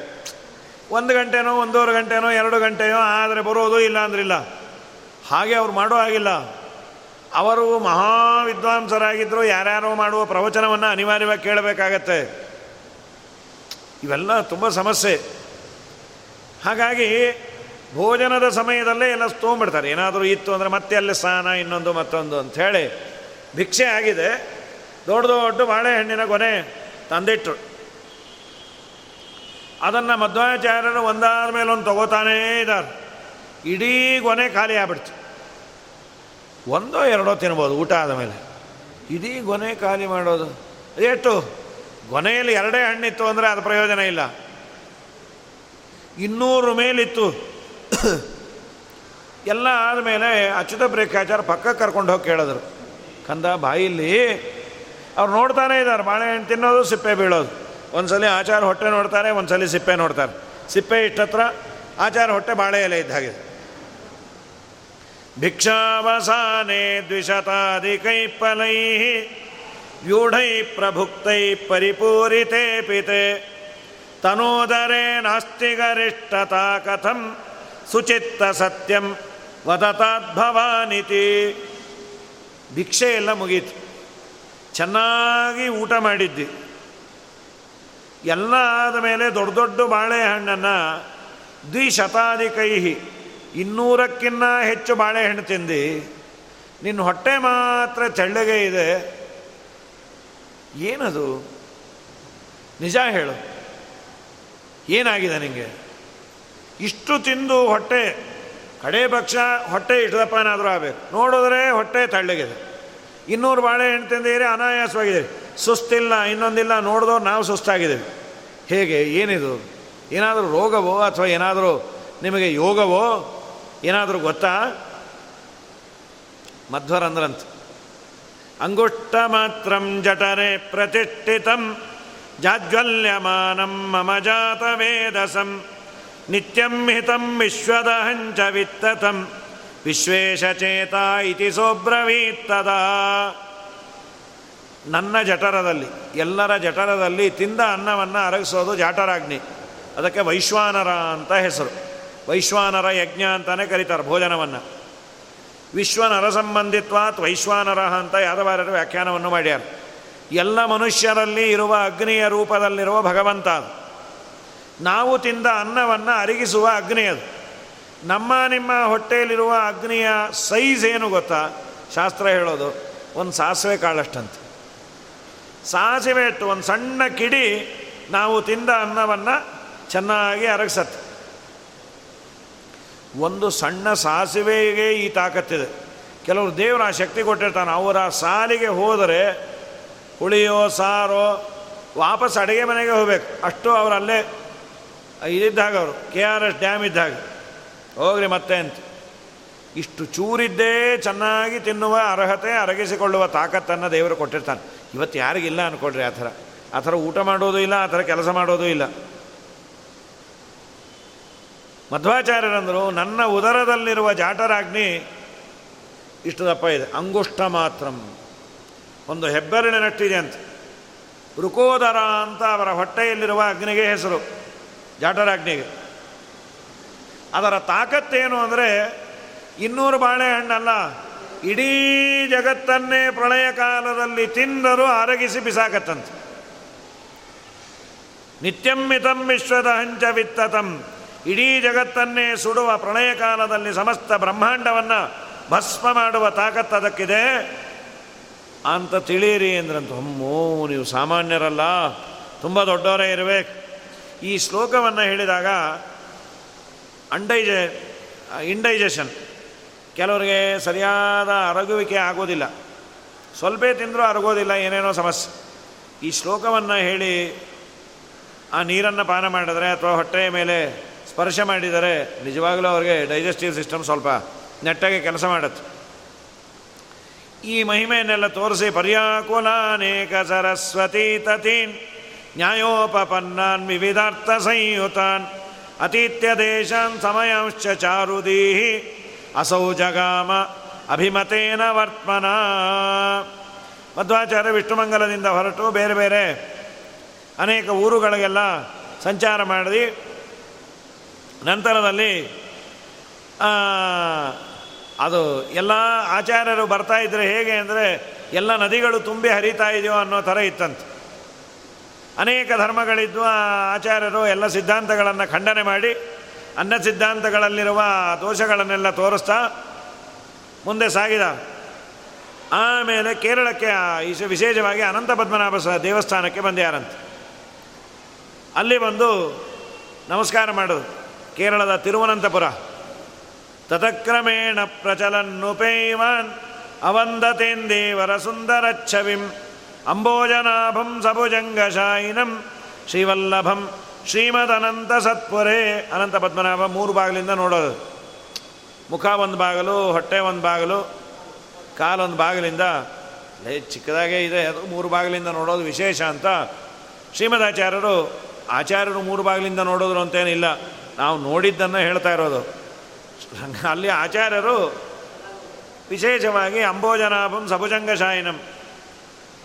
ಒಂದು ಗಂಟೆನೋ, ಒಂದೂವರೆ ಗಂಟೆನೋ, ಎರಡು ಗಂಟೆಯೋ ಆದರೆ ಬರೋದು ಇಲ್ಲ ಅಂದ್ರಿಲ್ಲ. ಹಾಗೆ ಅವ್ರು ಮಾಡೋ ಆಗಿಲ್ಲ ಅವರು ಮಹಾವಿದ್ವಾಂಸರಾಗಿದ್ದರು ಯಾರ್ಯಾರೋ ಮಾಡುವ ಪ್ರವಚನವನ್ನು ಅನಿವಾರ್ಯವಾಗಿ ಕೇಳಬೇಕಾಗತ್ತೆ. ಇವೆಲ್ಲ ತುಂಬ ಸಮಸ್ಯೆ. ಹಾಗಾಗಿ ಭೋಜನದ ಸಮಯದಲ್ಲೇ ಎಲ್ಲ ತೊಗೊಂಬಿಡ್ತಾರೆ ಏನಾದರೂ ಇತ್ತು ಅಂದರೆ ಮತ್ತೆ ಅಲ್ಲಿ ಸ್ನಾನ, ಇನ್ನೊಂದು ಮತ್ತೊಂದು ಅಂಥೇಳಿ ಭಿಕ್ಷೆ ಆಗಿದೆ. ದೊಡ್ಡ ದೊಡ್ಡ ಬಾಳೆಹಣ್ಣಿನ ಕೊನೆ ತಂದಿಟ್ಟರು ಅದನ್ನು ಮಧ್ವಾಚಾರ್ಯರು ಒಂದಾದ ಮೇಲೆ ಒಂದು ತಗೋತಾನೇ ಇದ್ದಾರೆ. ಇಡೀ ಕೊನೆ ಖಾಲಿ ಆಗ್ಬಿಡ್ತು. ಒಂದೋ ಎರಡೋ ತಿನ್ಬೋದು ಊಟ ಆದ ಮೇಲೆ. ಇಡೀ ಗೊನೆ ಖಾಲಿ ಮಾಡೋದು. ಎಷ್ಟು? ಗೊನೆಯಲ್ಲಿ ಎರಡೇ ಹಣ್ಣಿತ್ತು ಅಂದರೆ ಅದು ಪ್ರಯೋಜನ ಇಲ್ಲ. ಇನ್ನೂರು ಮೇಲಿತ್ತು. ಎಲ್ಲ ಆದಮೇಲೆ ಅಚ್ಯುತ ಬ್ರೇಕಾಚಾರ ಪಕ್ಕಕ್ಕೆ ಕರ್ಕೊಂಡು ಹೋಗಿ ಕೇಳಿದ್ರು. ಕಂದ ಬಾಯಿಲಿ, ಅವ್ರು ನೋಡ್ತಾನೆ ಇದ್ದಾರೆ ಬಾಳೆಹಣ್ಣು ತಿನ್ನೋದು, ಸಿಪ್ಪೆ ಬೀಳೋದು. ಒಂದ್ಸಲಿ ಆಚಾರ ಹೊಟ್ಟೆ ನೋಡ್ತಾರೆ, ಒಂದ್ಸಲಿ ಸಿಪ್ಪೆ ನೋಡ್ತಾರೆ. ಸಿಪ್ಪೆ ಇಷ್ಟತ್ರ ಆಚಾರ ಹೊಟ್ಟೆ ಬಾಳೆ ಎಲೆ ಇದ್ದ ಹಾಗೆ. ಭಿಕ್ಷಾವಸಾನೆ ದ್ವಿಶತಾಧಿಕೈ ಪಲೈಹಿ ವ್ಯೂಢೈ ಪ್ರಭುಕ್ತೈ ಪರಿಪೂರಿತೆ ಪಿತೆ. ತನೋದರೇ ನಾಸ್ತಿ ಗರಿಷ್ಠತಾ ಕಥಂ. ಸುಚಿತ್ತ ಸತ್ಯಂ ವದತಾದ್ಭವಾನಿತಿ ಭಿಕ್ಷೆ ಎಲ್ಲ ಮುಗೀತು. ಚೆನ್ನಾಗಿ ಊಟ ಮಾಡಿದ್ದಿ ಎಲ್ಲ ಆದ ಮೇಲೆ ದೊಡ್ಡ ದೊಡ್ಡ ಬಾಳೆಹಣ್ಣನ್ನು ದ್ವಿಶತಾಧಿಕೈಹಿ ಇನ್ನೂರಕ್ಕಿನ್ನ ಹೆಚ್ಚು ಬಾಳೆಹಣ್ಣು ತಿಂದು. ನಿನ್ನ ಹೊಟ್ಟೆ ಮಾತ್ರ ಚಳ್ಳಗೆ ಇದೆ. ಏನದು? ನಿಜ ಹೇಳು. ಏನಾಗಿದೆ ನಿಮಗೆ ಇಷ್ಟು ತಿಂದು ಹೊಟ್ಟೆ, ಕಡೆ ಪಕ್ಷ ಹೊಟ್ಟೆ ಇಟ್ಟದಪ್ಪನಾದರೂ ಆಗಬೇಕು. ನೋಡಿದ್ರೆ ಹೊಟ್ಟೆ ತಳ್ಳಗಿದೆ. ಇನ್ನೂರು ಬಾಳೆಹಣ್ಣು ತಿಂದಿರಿ ಅನಾಯಾಸವಾಗಿದೆ ಸುಸ್ತಿಲ್ಲ, ಇನ್ನೊಂದಿಲ್ಲ ನೋಡಿದವ್ರು ನಾವು ಸುಸ್ತಾಗಿದ್ದೇವೆ. ಹೇಗೆ, ಏನಿದು? ಏನಾದರೂ ರೋಗವೋ ಅಥವಾ ಏನಾದರೂ ನಿಮಗೆ ಯೋಗವೋ? ಏನಾದರೂ ಗೊತ್ತಾ? ಮಧ್ವರಂದ್ರಂತ ಅಂಗುಷ್ಟ ಮಾತ್ರ ಜಠರೆ ಪ್ರತಿಷ್ಠಿತಂ ಜಾಜ್ವಲ್ಯಮಾನಂ ಮಮ ಜಾತ ವೇದಸಂ. ನಿತ್ಯಂ ಹಿತಂ ವಿಶ್ವದಹಂಚ ವಿತ್ತತಂ ವಿಶ್ವೇಶಚೇತ ಇತಿ ಸೋಬ್ರವೀತ್ತದ ನನ್ನ ಜಠರದಲ್ಲಿ ಎಲ್ಲರ ಜಠರದಲ್ಲಿ ತಿಂದ ಅನ್ನವನ್ನು ಅರಗಿಸೋದು ಜಾಠರಾಗ್ನಿ. ಅದಕ್ಕೆ ವೈಶ್ವಾನರ ಅಂತ ಹೆಸರು. ವೈಶ್ವಾನರ ಯಜ್ಞ ಅಂತಲೇ ಕರೀತಾರೆ ಭೋಜನವನ್ನು. ವಿಶ್ವನರ ಸಂಬಂಧಿತ್ವಾತ್ ವೈಶ್ವಾನರ ಅಂತ ಯಾದವಾರರು ವ್ಯಾಖ್ಯಾನವನ್ನು ಮಾಡ್ಯಾರ. ಎಲ್ಲ ಮನುಷ್ಯರಲ್ಲಿ ಇರುವ ಅಗ್ನಿಯ ರೂಪದಲ್ಲಿರುವ ಭಗವಂತ ನಾವು ತಿಂದ ಅನ್ನವನ್ನು ಅರಗಿಸುವ ಅಗ್ನಿ ಅದು. ನಮ್ಮ ನಿಮ್ಮ ಹೊಟ್ಟೆಯಲ್ಲಿರುವ ಅಗ್ನಿಯ ಸೈಜ್ ಏನು ಗೊತ್ತಾ? ಶಾಸ್ತ್ರ ಹೇಳೋದು, ಒಂದು ಸಾಸಿವೆ ಕಾಳಷ್ಟಂತೆ. ಸಾಸಿವೆ ಇಟ್ಟು ಒಂದು ಸಣ್ಣ ಕಿಡಿ ನಾವು ತಿಂದ ಅನ್ನವನ್ನು ಚೆನ್ನಾಗಿ ಅರಗಿಸತ್ತೆ. ಒಂದು ಸಣ್ಣ ಸಾಸಿವೆಗೆ ಈ ತಾಕತ್ತಿದೆ ಕೆಲವರು ದೇವರು ಆ ಶಕ್ತಿ ಕೊಟ್ಟಿರ್ತಾನೆ, ಅವರ ಸಾಲಿಗೆ ಹೋದರೆ ಹುಳಿಯೋ ಸಾರೋ ವಾಪಸ್ ಅಡುಗೆ ಮನೆಗೆ ಹೋಗ್ಬೇಕು. ಅಷ್ಟು ಅವರಲ್ಲೇ ಇದಿದ್ದಾಗ ಅವರು. ಕೆ ಆರ್ ಎಸ್ ಡ್ಯಾಮ್ ಇದ್ದಾಗ ಹೋಗ್ರಿ ಮತ್ತೆ ಅಂತ. ಇಷ್ಟು ಚೂರಿದ್ದೇ ಚೆನ್ನಾಗಿ ತಿನ್ನುವ ಅರ್ಹತೆ, ಅರಗಿಸಿಕೊಳ್ಳುವ ತಾಕತ್ತನ್ನು ದೇವರು ಕೊಟ್ಟಿರ್ತಾನೆ. ಇವತ್ತು ಯಾರಿಗಿಲ್ಲ ಅಂದ್ಕೊಡ್ರಿ ಆ ಥರ. ಆ ಥರ ಊಟ ಮಾಡೋದು ಇಲ್ಲ, ಆ ಥರ ಕೆಲಸ ಮಾಡೋದು ಇಲ್ಲ. ಮಧ್ವಾಚಾರ್ಯರಂದರು, ನನ್ನ ಉದರದಲ್ಲಿರುವ ಜಾಟರಾಗ್ನಿ ಇಷ್ಟು ದಪ್ಪ ಇದೆ. ಅಂಗುಷ್ಟ ಮಾತ್ರ. ಒಂದು ಹೆಬ್ಬೆರಳಿನಷ್ಟಿದೆ ಅಂತ. ರುಕೋದರ ಅಂತ ಅವರ ಹೊಟ್ಟೆಯಲ್ಲಿರುವ ಅಗ್ನಿಗೆ ಹೆಸರು. ಜಾಟರಾಗ್ನಿಗೆ ಅದರ ತಾಕತ್ತೇನು ಅಂದರೆ, ಇನ್ನೂರು ಬಾಳೆಹಣ್ಣಲ್ಲ ಇಡೀ ಜಗತ್ತನ್ನೇ ಪ್ರಳಯ ಕಾಲದಲ್ಲಿ ತಿಂದರೂ ಅರಗಿಸಿ ಬಿಸಾಕತ್ತಂತೆ. ನಿತ್ಯಂ ಮಿತಂ ವಿಶ್ವದ ಹಂಚ ವಿತ್ತತಂ. ಇಡೀ ಜಗತ್ತನ್ನೇ ಸುಡುವ ಪ್ರಳಯ ಕಾಲದಲ್ಲಿ ಸಮಸ್ತ ಬ್ರಹ್ಮಾಂಡವನ್ನು ಭಸ್ಮ ಮಾಡುವ ತಾಕತ್ತು ಅದಕ್ಕಿದೆ. ಅಂತ ತಿಳಿಯಿರಿ ಅಂದ್ರಂತ, ಅಮ್ಮೋ, ನೀವು ಸಾಮಾನ್ಯರಲ್ಲ, ತುಂಬ ದೊಡ್ಡವರೇ ಇರಬೇಕು. ಈ ಶ್ಲೋಕವನ್ನು ಹೇಳಿದಾಗ ಅಂಡೈಜೆ ಇಂಡೈಜೆಷನ್ ಕೆಲವರಿಗೆ ಸರಿಯಾದ ಅರಗುವಿಕೆ ಆಗೋದಿಲ್ಲ. ಸ್ವಲ್ಪ ತಿಂದರೂ ಅರಗೋದಿಲ್ಲ, ಏನೇನೋ ಸಮಸ್ಯೆ. ಈ ಶ್ಲೋಕವನ್ನು ಹೇಳಿ ಆ ನೀರನ್ನು ಪಾನ ಮಾಡಿದರೆ ಅಥವಾ ಹೊಟ್ಟೆಯ ಮೇಲೆ ಸ್ಪರ್ಶ ಮಾಡಿದರೆ ನಿಜವಾಗಲೂ ಅವರಿಗೆ ಡೈಜೆಸ್ಟಿವ್ ಸಿಸ್ಟಮ್ ಸ್ವಲ್ಪ ನೆಟ್ಟಾಗಿ ಕೆಲಸ ಮಾಡುತ್ತೆ. ಈ ಮಹಿಮೆಯನ್ನೆಲ್ಲ ತೋರಿಸಿ, ಪರ್ಯಾಕುಲಾನೇಕ ಸರಸ್ವತಿ ತತೀನ್. ಸಂಯುತಾನ್ ಅತೀತ್ಯ ದೇಶಾನ್ ಸಮಯಾಂಶ್ಚ ಚಾರುದೀಹಿ ಅಸೌ ಜಗಾಮ ಅಭಿಮತೇನ ವರ್ತ್ಮನ ಮಧ್ವಾಚಾರ್ಯ ವಿಷ್ಣುಮಂಗಲದಿಂದ ಹೊರಟು ಬೇರೆ ಬೇರೆ ಅನೇಕ ಊರುಗಳಿಗೆಲ್ಲ ಸಂಚಾರ ಮಾಡಿ ನಂತರದಲ್ಲಿ ಅದು ಎಲ್ಲ ಆಚಾರ್ಯರು ಬರ್ತಾ ಇದ್ದರೆ ಹೇಗೆ ಅಂದರೆ, ಎಲ್ಲ ನದಿಗಳು ತುಂಬಿ ಹರಿತಾ ಇದೆಯೋ ಅನ್ನೋ ಥರ ಇತ್ತಂತೆ. ಅನೇಕ ಧರ್ಮಗಳಿದ್ದು, ಆ, ಆಚಾರ್ಯರು ಎಲ್ಲ ಸಿದ್ಧಾಂತಗಳನ್ನು ಖಂಡನೆ ಮಾಡಿ, ಅನ್ನ ಸಿದ್ಧಾಂತಗಳಲ್ಲಿರುವ ದೋಷಗಳನ್ನೆಲ್ಲ ತೋರಿಸ್ತಾ ಮುಂದೆ ಸಾಗಿದ. ಆಮೇಲೆ ಕೇರಳಕ್ಕೆ ವಿಶೇಷವಾಗಿ ಅನಂತ ಪದ್ಮನಾಭ ದೇವಸ್ಥಾನಕ್ಕೆ ಬಂದ್ಯಾರಂತೆ ಅಲ್ಲಿ ಬಂದು ನಮಸ್ಕಾರ ಮಾಡೋದು. ಕೇರಳದ ತಿರುವನಂತಪುರ. ತತಕ್ರಮೇಣ ಪ್ರಚಲನ್ನುಪೇವಾನ್ ಅವಂದತೇಂದೇವರ ಸುಂದರಚ್ಛವಿಂ ಅಂಬೋಜನಾಭಂ ಸಭುಜಂಗಶಾಯಿನಂ ಶ್ರೀವಲ್ಲಭಂ ಶ್ರೀಮದನಂತ ಸತ್ಪುರೇ ಅನಂತ ಪದ್ಮನಾಭ ಮೂರು ಬಾಗಿಲಿಂದ ನೋಡೋದು. ಮುಖ ಒಂದು ಬಾಗಿಲು, ಹೊಟ್ಟೆ ಒಂದು ಬಾಗಿಲು, ಕಾಲೊಂದು ಬಾಗಿಲಿಂದ ಚಿಕ್ಕದಾಗೇ ಇದೆ, ಅದು ಮೂರು ಬಾಗಿಲಿಂದ ನೋಡೋದು ವಿಶೇಷ ಅಂತ ಶ್ರೀಮದಾಚಾರ್ಯರು, ಆಚಾರ್ಯರು ಮೂರು ಬಾಗಿಲಿಂದ ನೋಡೋದ್ರು ಅಂತೇನಿಲ್ಲ. ನಾವು ನೋಡಿದ್ದನ್ನು ಹೇಳ್ತಾ ಇರೋದು. ಅಲ್ಲಿ ಆಚಾರ್ಯರು ವಿಶೇಷವಾಗಿ ಅಂಬೋಜನಾಭಂ ಸಭುಜಂಗಶಾಯಿನಂ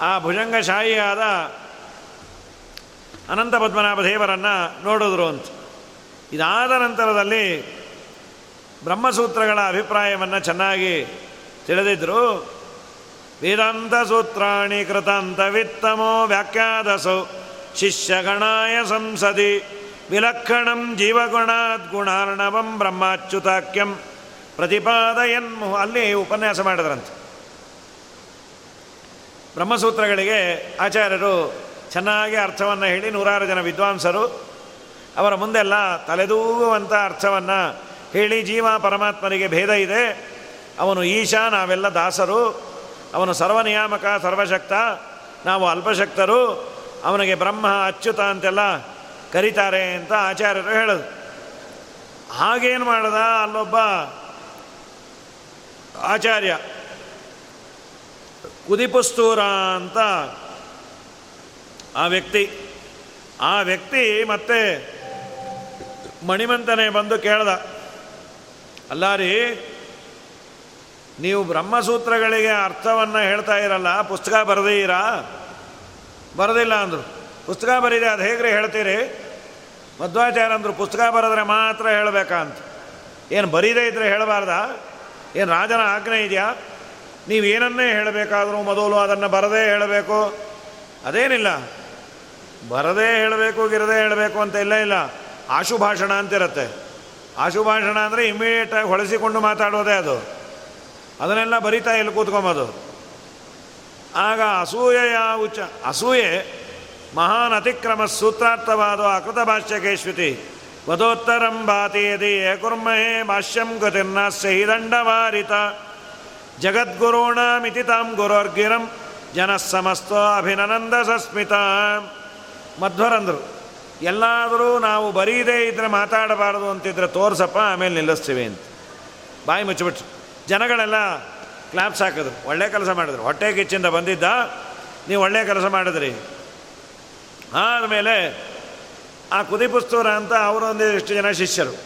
ಆ ಭುಜಂಗಶಾಹಿಯಾದ ಅನಂತ ಪದ್ಮನಾಭ ದೇವರನ್ನು ನೋಡಿದ್ರು ಅಂತ. ಇದಾದ ನಂತರದಲ್ಲಿ ಬ್ರಹ್ಮಸೂತ್ರಗಳ ಅಭಿಪ್ರಾಯವನ್ನು ಚೆನ್ನಾಗಿ ತಿಳಿದಿದ್ರು. ವೇದಾಂತ ಸೂತ್ರಾಣಿ ಕೃತಾಂತ ವಿತ್ತಮೋ ವ್ಯಾಖ್ಯಾದಸೌ ಶಿಷ್ಯಗಣಾಯ ಸಂಸದಿ ವಿಲಕ್ಷಣಂ ಜೀವಗುಣಾದ್ ಗುಣಾರ್ಣವಂ ಬ್ರಹ್ಮಾಚ್ಯುತಾಕ್ಯಂ ಪ್ರತಿಪಾದಯನ್ ಅಲ್ಲಿ ಉಪನ್ಯಾಸ ಮಾಡಿದ್ರಂತೆ. ಬ್ರಹ್ಮಸೂತ್ರಗಳಿಗೆ ಆಚಾರ್ಯರು ಚೆನ್ನಾಗಿ ಅರ್ಥವನ್ನು ಹೇಳಿ ನೂರಾರು ಜನ ವಿದ್ವಾಂಸರು ಅವರ ಮುಂದೆಲ್ಲ ತಲೆದೂಗುವಂಥ ಅರ್ಥವನ್ನು ಹೇಳಿ ಜೀವ ಪರಮಾತ್ಮನಿಗೆ ಭೇದ ಇದೆ. ಅವನು ಈಶಾ, ನಾವೆಲ್ಲ ದಾಸರು. ಅವನು ಸರ್ವನಿಯಾಮಕ, ಸರ್ವಶಕ್ತ. ನಾವು ಅಲ್ಪಶಕ್ತರು. ಅವನಿಗೆ ಬ್ರಹ್ಮ, ಅಚ್ಯುತ ಅಂತೆಲ್ಲ ಕರೀತಾರೆ ಅಂತ ಆಚಾರ್ಯರು ಹೇಳೋದು. ಹಾಗೇನು ಮಾಡ್ದ ಅಲ್ಲೊಬ್ಬ ಆಚಾರ್ಯ? ಕುದಿಪುಸ್ತೂರ ಅಂತ ಆ ವ್ಯಕ್ತಿ ಆ ವ್ಯಕ್ತಿ ಮತ್ತೆ ಮಣಿಮಂತನೇ ಬಂದು ಕೇಳ್ದ ಅಲ್ಲ ರೀ ನೀವು ಬ್ರಹ್ಮಸೂತ್ರಗಳಿಗೆ ಅರ್ಥವನ್ನು ಹೇಳ್ತಾ ಇರಲ್ಲ, ಪುಸ್ತಕ ಬರೆದೀರಾ ಬರೋದಿಲ್ಲ ಅಂದರು. ಪುಸ್ತಕ ಬರೀದೆ ಅದು ಹೇಗ್ರಿ ಹೇಳ್ತೀರಿ? ಮಧ್ವಾಚಾರ್ಯ ಅಂದರು, ಪುಸ್ತಕ ಬರೆದ್ರೆ ಮಾತ್ರ ಹೇಳಬೇಕಂತ. ಏನು ಬರೀದೇ ಇದ್ದರೆ ಹೇಳಬಾರ್ದಾ? ಏನು ರಾಜನ ಆಜ್ಞೆ ಇದೆಯಾ? ನೀವು ಏನನ್ನೇ ಹೇಳಬೇಕಾದ್ರೂ ಮೊದಲು ಅದನ್ನು ಬರದೇ ಹೇಳಬೇಕು. ಅದೇನಿಲ್ಲ. ಬರದೇ ಹೇಳಬೇಕು, ಗಿರದೇ ಹೇಳಬೇಕು ಅಂತ ಇಲ್ಲ ಇಲ್ಲ. ಆಶುಭಾಷಣ ಅಂತಿರುತ್ತೆ. ಆಶುಭಾಷಣ ಅಂದರೆ ಇಮಿಡಿಯೇಟಾಗಿ ಹೊಳೆಸಿಕೊಂಡು ಮಾತಾಡೋದೇ ಅದು. ಅದನ್ನೆಲ್ಲ ಬರಿತಾ ಇಲ್ಲಿ ಕೂತ್ಕೊಂಬೋದು. ಆಗ ಅಸೂಯೆಯ ಉಚ್ಚ, ಅಸೂಯೆ ಮಹಾನ್ ಅತಿಕ್ರಮ ಸೂತ್ರಾರ್ಥವಾದ ಅಕೃತ ಭಾಷ್ಯಕೇಶ್ವತಿ ವಧೋತ್ತರಂ ಭಾತಿ ಯದಿ ಕುರ್ಮಹೇ ಭಾಷ್ಯಂ ಗತಿರ್ನಾಸ್ಯ ಹಿ ದಂಡವಾರಿತ. ಜಗದ್ಗುರುಣಮಿತಿ ತಾಂ ಜನ ಸಮಸ್ತೋ ಅಭಿನನಂದ ಸಸ್ಮಿತ ಮಧ್ವರಂದರು ಎಲ್ಲಾದರೂ ನಾವು ಬರೀದೇ ಇದ್ದರೆ ಮಾತಾಡಬಾರದು ಅಂತಿದ್ರೆ ತೋರ್ಸಪ್ಪ, ಆಮೇಲೆ ನಿಲ್ಲಿಸ್ತೀವಿ ಅಂತ. ಬಾಯಿ ಮುಚ್ಚಿಬಿಟ್ರು. ಜನಗಳೆಲ್ಲ ಕ್ಲಾಪ್ಸ್ ಹಾಕಿದ್ರು. ಒಳ್ಳೆ ಕೆಲಸ ಮಾಡಿದ್ರು. ಹೊಟ್ಟೆ ಕಿಚ್ಚಿಂದ ಬಂದಿದ್ದ, ನೀವು ಒಳ್ಳೆ ಕೆಲಸ ಮಾಡಿದ್ರಿ. ಆದಮೇಲೆ ಆ ಕುದಿಪುಸ್ತೂರ ಅಂತ ಅವರು ಒಂದಿಷ್ಟು ಜನ ಶಿಷ್ಯರು.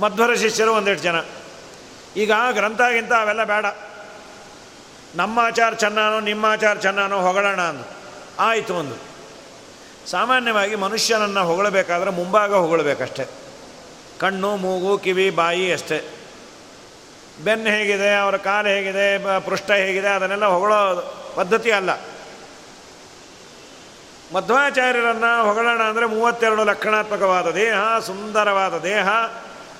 ಮಧ್ವರ ಶಿಷ್ಯರು ಒಂದಿಷ್ಟು ಜನ. ಈಗ ಗ್ರಂಥಗಿಂತ ಅವೆಲ್ಲ ಬೇಡ. ನಮ್ಮ ಆಚಾರ ಚೆನ್ನಾನೋ ನಿಮ್ಮ ಆಚಾರ ಚೆನ್ನಾನೋ ಹೊಗಳೋಣ ಅಂದು. ಆಯಿತು ಒಂದು. ಸಾಮಾನ್ಯವಾಗಿ ಮನುಷ್ಯನನ್ನು ಹೊಗಳಬೇಕಾದ್ರೆ ಮುಂಭಾಗ ಹೊಗಳಬೇಕಷ್ಟೆ. ಕಣ್ಣು, ಮೂಗು, ಕಿವಿ, ಬಾಯಿ ಅಷ್ಟೇ. ಬೆನ್ನು ಹೇಗಿದೆ, ಅವರ ಕಾಲು ಹೇಗಿದೆ ಪೃಷ್ಠ ಹೇಗಿದೆ, ಅದನ್ನೆಲ್ಲ ಹೊಗಳೋ ಪದ್ಧತಿ ಅಲ್ಲ. ಮಧ್ವಾಚಾರ್ಯರನ್ನು ಹೊಗಳೋಣ ಅಂದರೆ ಮೂವತ್ತೆರಡು ಲಕ್ಷಣಾತ್ಮಕವಾದ ದೇಹ, ಸುಂದರವಾದ ದೇಹ.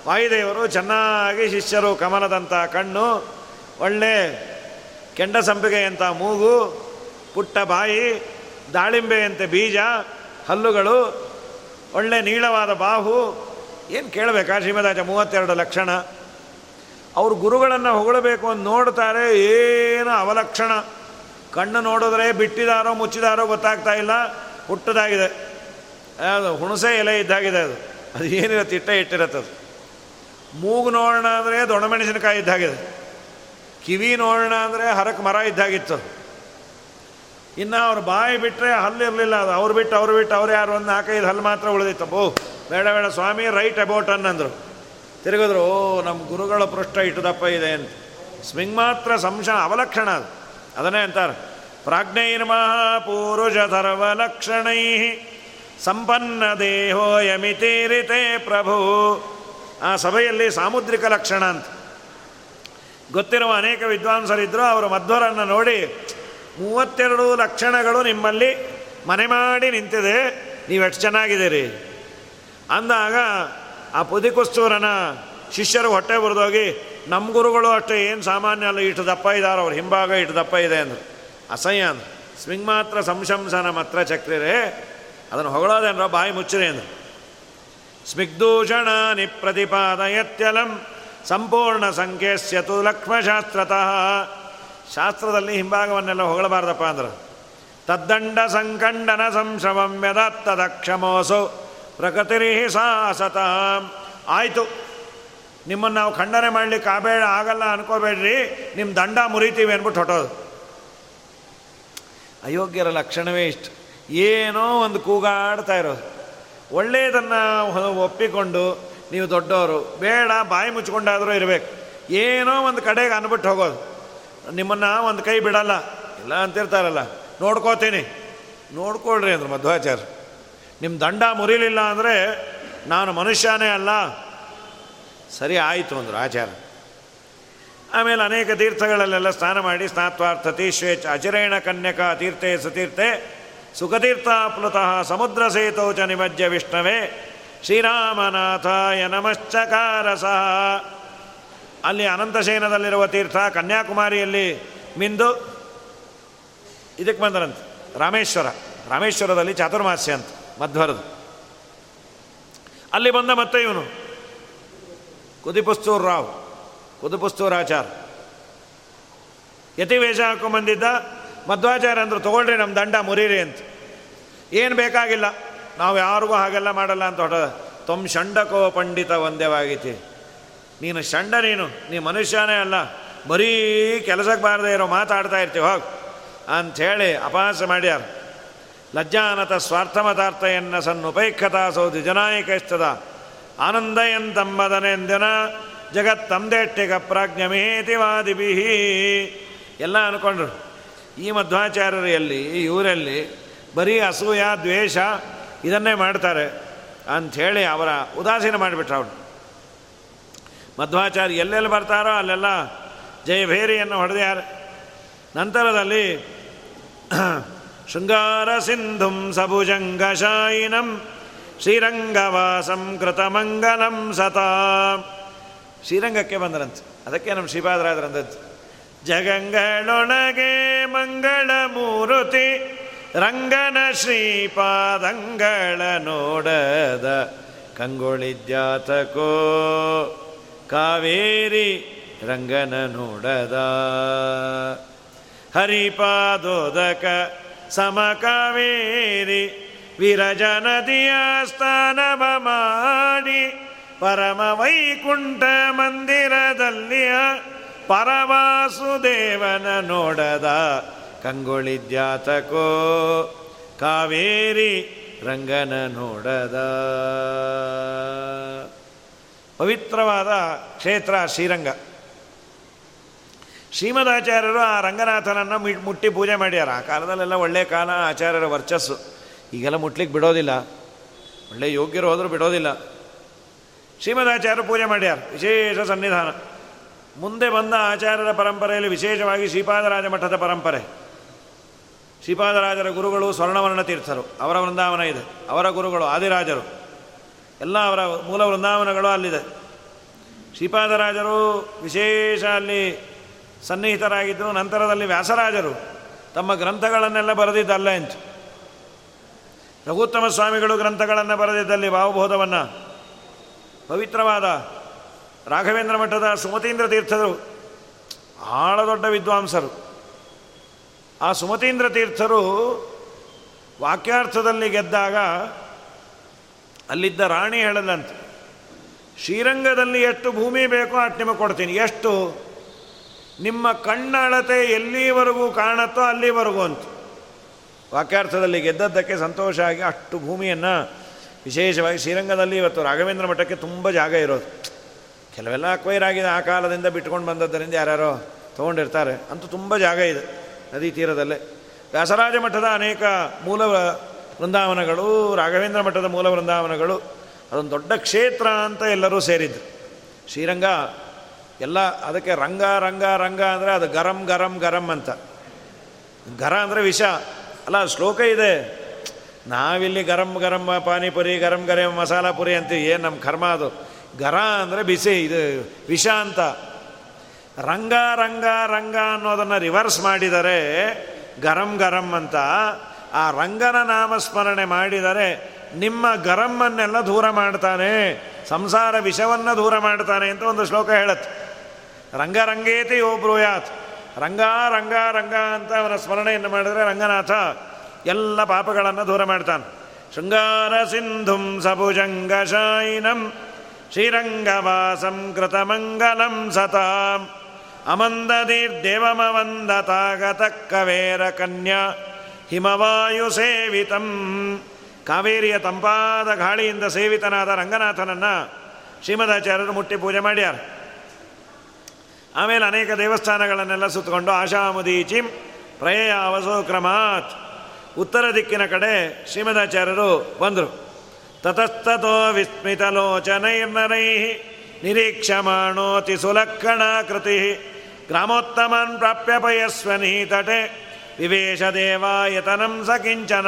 ವಾಯುದೇವರು ಚೆನ್ನಾಗಿ ಶಿಷ್ಯರು ಕಮಲದಂಥ ಕಣ್ಣು, ಒಳ್ಳೆ ಕೆಂಡ ಸಂಪಿಗೆಯಂಥ ಮೂಗು, ಪುಟ್ಟ ಬಾಯಿ ದಾಳಿಂಬೆಯಂತೆ ಬೀಜ, ಹಲ್ಲುಗಳು, ಒಳ್ಳೆ ನೀಳವಾದ ಬಾಹು. ಏನು ಕೇಳಬೇಕಾ ಶ್ರೀಮದಾಚ ಮೂವತ್ತೆರಡು ಲಕ್ಷಣ. ಅವರು ಗುರುಗಳನ್ನು ಹೊಗಳಬೇಕು ಅಂತ ನೋಡ್ತಾರೆ, ಏನು ಅವಲಕ್ಷಣ. ಕಣ್ಣು ನೋಡಿದ್ರೆ ಬಿಟ್ಟಿದಾರೋ ಮುಚ್ಚಿದಾರೋ ಗೊತ್ತಾಗ್ತಾ ಇಲ್ಲ, ಹುಟ್ಟದಾಗಿದೆ. ಅದು ಹುಣಸೆ ಎಲೆ ಇದ್ದಾಗಿದೆ ಅದು. ಅದು ಏನಿರುತ್ತೆ ಇಟ್ಟೆ ಇಟ್ಟಿರುತ್ತೆ ಅದು ಮೂಗು ನೋಡೋಣ ಅಂದರೆ ದೊಣಮೆಣಸಿನಕಾಯಿ ಇದ್ದಾಗಿದೆ. ಕಿವಿ ನೋಡೋಣ ಅಂದರೆ ಹರಕ್ಕೆ ಮರ ಇದ್ದಾಗಿತ್ತು. ಇನ್ನು ಅವ್ರ ಬಾಯಿ ಬಿಟ್ಟರೆ ಹಲ್ಲಿರಲಿಲ್ಲ ಅದು. ಅವ್ರು ಬಿಟ್ಟು ಅವ್ರು ಬಿಟ್ಟು ಅವ್ರು ಯಾರು? ಒಂದು ನಾಲ್ಕೈದು ಹಲ್ಲು ಮಾತ್ರ ಉಳಿದಿತ್ತು. ಬೋ ಬೇಡ ಬೇಡ ಸ್ವಾಮಿ ರೈಟ್ ಅಬೌಟ್ ಅನ್ನಂದರು ತಿರುಗಿದ್ರು, ಓ ನಮ್ಮ ಗುರುಗಳ ಪೃಷ್ಠ ಇಟ್ಟದಪ್ಪ ಇದೆ ಅಂತ. ಸ್ವಿಂಗ್ ಮಾತ್ರ ಸಂಶ ಅವಲಕ್ಷಣ ಅದು. ಅದನ್ನೇ ಅಂತಾರೆ. ಪ್ರಾಜ್ಞೈರ್ಮಹಾಪೂರುಷ ಧರ್ವಲಕ್ಷಣೈ ಸಂಪನ್ನ ದೇಹೋ ಯಮಿತೀರಿತೆ ಪ್ರಭು. ಆ ಸಭೆಯಲ್ಲಿ ಸಾಮುದ್ರಿಕ ಲಕ್ಷಣ ಅಂತ. ಗೊತ್ತಿರುವ ಅನೇಕ ವಿದ್ವಾಂಸರಿದ್ದರು ಅವರು ಮಧ್ವರನ್ನು ನೋಡಿ, ಮೂವತ್ತೆರಡು ಲಕ್ಷಣಗಳು ನಿಮ್ಮಲ್ಲಿ ಮನೆ ಮಾಡಿ ನಿಂತಿದೆ ನೀವೆಷ್ಟು ಚೆನ್ನಾಗಿದ್ದೀರಿ? ಅಂದಾಗ ಆ ಪುದಿಕುಸ್ತೂರನ ಶಿಷ್ಯರು ಹೊಟ್ಟೆ ಬರೆದೋಗಿ ನಮ್ಮ ಗುರುಗಳು ಅಷ್ಟೇ ಏನು ಸಾಮಾನ್ಯ ಅಲ್ಲ, ಇಷ್ಟು ದಪ್ಪ ಇದ್ದಾರೆ ಅವ್ರ, ಹಿಂಭಾಗ ಇಷ್ಟು ದಪ್ಪ ಇದೆ ಅಂದರು. ಅಸಹ್ಯ ಅಂದರು. ಸ್ವಿಂಗ್ ಮಾತ್ರ ಸಂಶಂಸನ ಮಾತ್ರ ಚಕ್ರಿರೆ ಅದನ್ನು ಹೊಗಳೋದೇನ್ರ ಬಾಯಿ ಮುಚ್ಚಿರಿ ಅಂದರು. ಸ್ಮಿಗ್ಧೂಷಣ ನಿಪ್ರತಿಪಾದಯತ್ಯಲಂ ಸಂಪೂರ್ಣ ಸಂಖ್ಯೆಸ್ಯತು ಲಕ್ಷ್ಮಶಾಸ್ತ್ರತಃ. ಶಾಸ್ತ್ರದಲ್ಲಿ ಹಿಂಭಾಗವನ್ನೆಲ್ಲ ಹೊಗಳಬಾರ್ದಪ್ಪ ಅಂದ್ರೆ. ತದ್ದಂಡ ಸಂಕಂಡನ ಸಂಶಮಂ ಯದತ್ತದಕ್ಷಮೋಸು ಪ್ರಕೃತಿರಿಹಿ ಸಾಸತ. ಆಯಿತು. ನಿಮ್ಮನ್ನು ನಾವು ಖಂಡನೆ ಮಾಡಲಿಕ್ಕೆ ಆಬೇಡ ಆಗಲ್ಲ ಅನ್ಕೋಬೇಡ್ರಿ. ನಿಮ್ಮ ದಂಡ ಮುರಿತೀವಿ ಅಂದ್ಬಿಟ್ಟು ಹೊಟ್ಟೋದು. ಅಯೋಗ್ಯರ ಲಕ್ಷಣವೇ ಇಷ್ಟು. ಏನೋ ಒಂದು ಕೂಗಾಡ್ತಾ ಇರೋದು. ಒಳ್ಳೆಯದನ್ನು ಒಪ್ಪಿಕೊಂಡು ನೀವು ದೊಡ್ಡವರು, ಬೇಡ, ಬಾಯಿ ಮುಚ್ಕೊಂಡಾದರೂ ಇರಬೇಕು. ಏನೋ ಒಂದು ಕಡೆಗೆ ಅನ್ಬಿಟ್ಟು ಹೋಗೋದು. ನಿಮ್ಮನ್ನು ಒಂದು ಕೈ ಬಿಡಲ್ಲ. ಇಲ್ಲ ಅಂತಿರ್ತಾರಲ್ಲ. ನೋಡ್ಕೋತೀನಿ. ನೋಡ್ಕೊಳ್ರಿ ಅಂದರು ಮಧ್ವಾಚಾರ್ಯ ನಿಮ್ಮ ದಂಡ ಮುರಿಲಿಲ್ಲ ಅಂದರೆ ನಾನು ಮನುಷ್ಯನೇ ಅಲ್ಲ. ಸರಿ ಆಯಿತು ಅಂದರು ಆಚಾರ ಆಮೇಲೆ ಅನೇಕ ತೀರ್ಥಗಳಲ್ಲೆಲ್ಲ ಸ್ನಾನ ಮಾಡಿ ಸ್ನಾತ್ವಾರ್ಥ ತೀಶ್ವೇಚ ಅಚಿರೇಣ ಕನ್ಯಕ ತೀರ್ಥೆ ಸುಖತೀರ್ಥ ಸುಖತೀರ್ಥಾಪ್ಲುತಃ ಸಮುದ್ರ ಸೇತೌಚ ನಿಮಜ್ಜ ವಿಷ್ಣವೇ ಶ್ರೀರಾಮನಾಥಾಯ ನಮಶ್ಚಕಾರ ಸಹ. ಅಲ್ಲಿ ಅನಂತಶಯನದಲ್ಲಿರುವ ತೀರ್ಥ ಕನ್ಯಾಕುಮಾರಿಯಲ್ಲಿ ಮಿಂದು ಇದಕ್ಕೆ ಬಂದರಂತೆ. ರಾಮೇಶ್ವರ. ರಾಮೇಶ್ವರದಲ್ಲಿ ಚಾತುರ್ಮಾಸ್ಯ ಅಂತ, ಮಧ್ವರದು. ಅಲ್ಲಿ ಬಂದ ಮತ್ತೆ ಇವನು? ಕುದಿಪುಸ್ತೂರ್ ರಾವ್ ಕುದಿಪುಸ್ತೂರಾಚಾರ ಯತಿ ವೇಷ ಹಾಕೊಂಬಂದಿದ್ದ ಮಧ್ವಾಚಾರ್ಯ ಅಂದರು, ತಗೊಳ್ರಿ ನಮ್ಮ ದಂಡ ಮುರೀರಿ ಅಂತ. ಏನು ಬೇಕಾಗಿಲ್ಲ. ನಾವು ಯಾರಿಗೂ ಹಾಗೆಲ್ಲ ಮಾಡಲ್ಲ ಅಂತ ಹೊಟ್ಟ ತೊಮ್ ಷಂಡಕೋ ಪಂಡಿತ ಒಂದೇವಾಗೈತಿ ನೀನು ಷಂಡ ನೀನು, ನೀ ಮನುಷ್ಯನೇ ಅಲ್ಲ. ಬರೀ ಕೆಲಸಕ್ಕೆ ಬಾರದೆ ಇರೋ ಮಾತಾಡ್ತಾ ಇರ್ತೀವಿ ಹೋಗಿ. ಅಂಥೇಳಿ ಅಪಹಾಸ ಮಾಡ್ಯಾರ. ಲಜ್ಜಾನತ ಸ್ವಾರ್ಥಮತಾರ್ಥೆಯನ್ನ ಸನ್ನುಪೈಕ್ಷತಾ ಸೌದಿ ಜನಾಯಕಸ್ತದ. ಆನಂದಯಂತಂಬದನೆಂದಿನ ಜಗತ್ತಂದೇಟ್ಟಿಗ ಪ್ರಾಜ್ಞಮೇತಿ ವಾದಿಭಿ ಎಲ್ಲ ಅನ್ಕೊಂಡ್ರು. ಈ ಮಧ್ವಾಚಾರ್ಯರು ಎಲ್ಲಿ ಇವರಲ್ಲಿ ಬರೀ ಅಸೂಯ, ದ್ವೇಷ ಇದನ್ನೇ ಮಾಡ್ತಾರೆ ಅಂಥೇಳಿ ಅವರ ಉದಾಸೀನ ಮಾಡಿಬಿಟ್ರು ಅವನು ಮಧ್ವಾಚಾರ್ಯ ಎಲ್ಲೆಲ್ಲಿ ಬರ್ತಾರೋ ಅಲ್ಲೆಲ್ಲ ಜಯಭೇರಿಯನ್ನು ಹೊಡೆದ್ಯಾರ. ನಂತರದಲ್ಲಿ ಶೃಂಗಾರ ಸಿಂಧುಂ ಸಭುಜಂಗಶಾಯಿನಂ ಶ್ರೀರಂಗವಾಸಂ ಕೃತಮಂಗನಂ ಸತಾ. ಶ್ರೀರಂಗಕ್ಕೆ ಬಂದರಂತೆ. ಅದಕ್ಕೆ ನಮ್ಮ ಶ್ರೀಪಾದರಾದ್ರಂತ ಜಗಂಗಳೊಳಗೆ ಮಂಗಳ ಮೂರುತಿ ರಂಗನ ಶ್ರೀಪಾದಂಗಳ ನೋಡದ ಕಂಗೊಳಿದ್ಯಾತಕೋ ಕಾವೇರಿ ರಂಗನ ನೋಡದ. ಹರಿಪಾದೋದಕ ಸಮಕಾವೇರಿ ವಿರಜ ನದಿಯ ಸ್ಥಾನವ ಮಾಡಿ ಪರಮ ವೈಕುಂಠ ಮಂದಿರದಲ್ಲಿಯ ಪರವಾಸುದೇವನ ನೋಡದ. ಕಂಗೊಳಿದ್ಯಾತಕೋ ಕಾವೇರಿ ರಂಗನ ನೋಡದ. ಪವಿತ್ರವಾದ ಕ್ಷೇತ್ರ ಶ್ರೀರಂಗ. ಶ್ರೀಮದಾಚಾರ್ಯರು ಆ ರಂಗನಾಥನನ್ನು ಮುಟ್ಟಿ ಪೂಜೆ ಮಾಡ್ಯಾರ. ಆ ಕಾಲದಲ್ಲೆಲ್ಲ ಒಳ್ಳೆಯ ಕಾಲ ಆಚಾರ್ಯರ ವರ್ಚಸ್ಸು. ಈಗೆಲ್ಲ ಮುಟ್ಲಿಕ್ಕೆ ಬಿಡೋದಿಲ್ಲ. ಒಳ್ಳೆ ಯೋಗ್ಯರು ಹೋದರೂ ಬಿಡೋದಿಲ್ಲ. ಶ್ರೀಮದಾಚಾರ್ಯರು ಪೂಜೆ ಮಾಡ್ಯಾರ. ವಿಶೇಷ ಸನ್ನಿಧಾನ. ಮುಂದೆ ಬಂದ ಆಚಾರ್ಯರ ಪರಂಪರೆಯಲ್ಲಿ ವಿಶೇಷವಾಗಿ ಶ್ರೀಪಾದರಾಜ ಮಠದ ಪರಂಪರೆ. ಶ್ರೀಪಾದರಾಜರ ಗುರುಗಳು ಸ್ವರ್ಣವರ್ಣ ತೀರ್ಥರು. ಅವರ ವೃಂದಾವನ ಇದೆ. ಅವರ ಗುರುಗಳು ಆದಿರಾಜರು. ಎಲ್ಲ ಅವರ ಮೂಲ ವೃಂದಾವನಗಳು ಅಲ್ಲಿದೆ. ಶ್ರೀಪಾದರಾಜರು ವಿಶೇಷ ಅಲ್ಲಿ ಸನ್ನಿಹಿತರಾಗಿದ್ದರು ನಂತರದಲ್ಲಿ ವ್ಯಾಸರಾಜರು ತಮ್ಮ ಗ್ರಂಥಗಳನ್ನೆಲ್ಲ ಬರೆದಿದ್ದಲ್ಲ ಅಂತ ರಘುತ್ತಮ ಸ್ವಾಮಿಗಳು ಗ್ರಂಥಗಳನ್ನು ಬರೆದಿದ್ದಲ್ಲಿ ಭಾವಬೋಧವನ್ನು. ಪವಿತ್ರವಾದ ರಾಘವೇಂದ್ರ ಮಠದ ಸುಮತೀಂದ್ರ ತೀರ್ಥರು. ಬಹಳ ದೊಡ್ಡ ವಿದ್ವಾಂಸರು. ಆ ಸುಮತೀಂದ್ರ ತೀರ್ಥರು ವಾಕ್ಯಾರ್ಥದಲ್ಲಿ ಗೆದ್ದಾಗ ಅಲ್ಲಿದ್ದ ರಾಣಿ ಹೇಳದಂತೆ, ಶ್ರೀರಂಗದಲ್ಲಿ ಎಷ್ಟು ಭೂಮಿ ಬೇಕೋ ಅಷ್ಟು ನಿಮಗೆ ಕೊಡ್ತೀನಿ. ಎಷ್ಟು? ನಿಮ್ಮ ಕಣ್ಣಳತೆ ಎಲ್ಲಿವರೆಗೂ ಕಾಣುತ್ತೋ ಅಲ್ಲಿವರೆಗೂ ಅಂತ. ವಾಕ್ಯಾರ್ಥದಲ್ಲಿ ಗೆದ್ದದ್ದಕ್ಕೆ ಸಂತೋಷ ಆಗಿ ಅಷ್ಟು ಭೂಮಿಯನ್ನು ವಿಶೇಷವಾಗಿ ಶ್ರೀರಂಗದಲ್ಲಿ ಇವತ್ತು ರಾಘವೇಂದ್ರ ಮಠಕ್ಕೆ ತುಂಬ ಜಾಗ ಇರೋದು. ಕೆಲವೆಲ್ಲ ಅಕ್ವೈರ್ ಆಗಿದೆ ಆ ಕಾಲದಿಂದ ಬಿಟ್ಕೊಂಡು ಬಂದದ್ದರಿಂದ ಯಾರ್ಯಾರೋ ತೊಗೊಂಡಿರ್ತಾರೆ. ಅಂತೂ ತುಂಬ ಜಾಗ ಇದೆ. ನದಿ ತೀರದಲ್ಲೇ. ವ್ಯಾಸರಾಜ ಮಠದ ಅನೇಕ ಮೂಲ ವೃಂದಾವನಗಳು, ರಾಘವೇಂದ್ರ ಮಠದ ಮೂಲ ವೃಂದಾವನಗಳು, ಅದೊಂದು ದೊಡ್ಡ ಕ್ಷೇತ್ರ ಅಂತ ಎಲ್ಲರೂ ಸೇರಿದ್ರು. ಶ್ರೀರಂಗ ಎಲ್ಲ ಅದಕ್ಕೆ ರಂಗ ರಂಗ ರಂಗ ಅಂದರೆ ಅದು ಗರಂ ಗರಂ ಗರಂ ಅಂತ. ಗರ ಅಂದರೆ ವಿಷ. ಅಲ್ಲ, ಶ್ಲೋಕ ಇದೆ. ನಾವಿಲ್ಲಿ ಗರಂ ಗರಂ ಪಾನಿಪುರಿ, ಗರಂ ಗರಂ ಮಸಾಲಾ ಪುರಿ ಅಂತೀವಿ. ಏನು ನಮ್ಮ ಕರ್ಮ ಅದು? ಗರ ಅಂದರೆ ಬಿಸಿ, ಇದು ವಿಷ ಅಂತ. ರಂಗ ರಂಗ ರಂಗ ಅನ್ನೋದನ್ನು ರಿವರ್ಸ್ ಮಾಡಿದರೆ ಗರಂ ಗರಂ ಅಂತ. ಆ ರಂಗನ ನಾಮಸ್ಮರಣೆ ಮಾಡಿದರೆ ನಿಮ್ಮ ಗರಮ್ಮನ್ನೆಲ್ಲ ದೂರ ಮಾಡ್ತಾನೆ, ಸಂಸಾರ ವಿಷವನ್ನು ದೂರ ಮಾಡ್ತಾನೆ ಅಂತ ಒಂದು ಶ್ಲೋಕ ಹೇಳತ್ತೆ. ರಂಗ, ರಂಗೇತಿ ಯೋ ರಂಗ ರಂಗ ರಂಗ ಅಂತ ಅವನ ಸ್ಮರಣೆಯನ್ನು ಮಾಡಿದರೆ ರಂಗನಾಥ ಎಲ್ಲ ಪಾಪಗಳನ್ನು ದೂರ ಮಾಡ್ತಾನೆ. ಶೃಂಗಾರ ಸಿಂಧುಂ ಸಭುಜಂಗ ಶಾಯಿನಂ, ಶ್ರೀರಂಗವಾಸಂ ಕೃತಮಂಗಲಂ ಸತಾಂ. ಅಮಂದದೀರ್ದೇವಮವಂದತಾಗತ ಕವೇರ ಕನ್ಯಾ ಹಿಮವಾಯು ಸೇವಿತಂ. ಕಾವೇರಿಯ ತಂಪಾದ ಗಾಳಿಯಿಂದ ಸೇವಿತನಾದ ರಂಗನಾಥನನ್ನು ಶ್ರೀಮದಾಚಾರ್ಯರು ಮುಟ್ಟಿ ಪೂಜೆ ಮಾಡ್ಯಾರ. ಆಮೇಲೆ ಅನೇಕ ದೇವಸ್ಥಾನಗಳನ್ನೆಲ್ಲ ಸುತ್ತಕೊಂಡು ಆಶಾಮುದೀಚಿಂ ಪ್ರಯಯಾವಸೋ ಕ್ರಮಾತ್. ಉತ್ತರ ದಿಕ್ಕಿನ ಕಡೆ ಶ್ರೀಮದಾಚಾರ್ಯರು ಬಂದರು. ತತಸ್ತೋ ವಿಸ್ಮಿತಲೋಚನೈರ್ನರೈ ನಿರೀಕ್ಷಮಾಣೋತಿ ಸುಲಕ್ಷಣಾಕೃತಿ. ಗ್ರಾಮೋತ್ತಮನ್ ಪ್ರಾಪ್ಯ ಪಯಸ್ವನಿ ತಟೆ ವಿವೇಶ ದೇವಾಯತನಂ ಸ ಕಿಂಚನ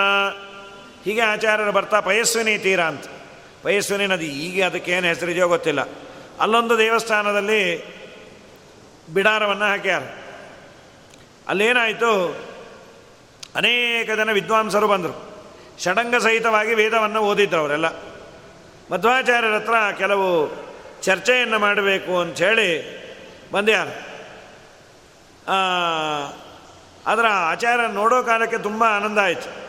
ಹೀಗೆ ಆಚಾರ್ಯರು ಬರ್ತಾ ಪಯಸ್ವಿನಿ ತೀರ ಅಂತ. ಪಯಸ್ವಿನಿ ನದಿ ಈಗ ಅದಕ್ಕೇನು ಹೆಸರಿದೆಯೋ ಗೊತ್ತಿಲ್ಲ. ಅಲ್ಲೊಂದು ದೇವಸ್ಥಾನದಲ್ಲಿ ಬಿಡಾರವನ್ನು ಹಾಕ್ಯಾರ. ಅಲ್ಲೇನಾಯಿತು? ಅನೇಕ ಜನ ವಿದ್ವಾಂಸರು ಬಂದರು. ಷಡಂಗ ಸಹಿತವಾಗಿ ವೇದವನ್ನು ಓದಿದ್ರು ಅವರೆಲ್ಲ. ಮಧ್ವಾಚಾರ್ಯರ ಹತ್ರ ಕೆಲವು ಚರ್ಚೆಯನ್ನು ಮಾಡಬೇಕು ಅಂಥೇಳಿ ಬಂದ್ಯಾರ. ಅದರ ಆಚಾರ ನೋಡೋ ಕಾಲಕ್ಕೆ ತುಂಬ ಆನಂದ ಆಯಿತು.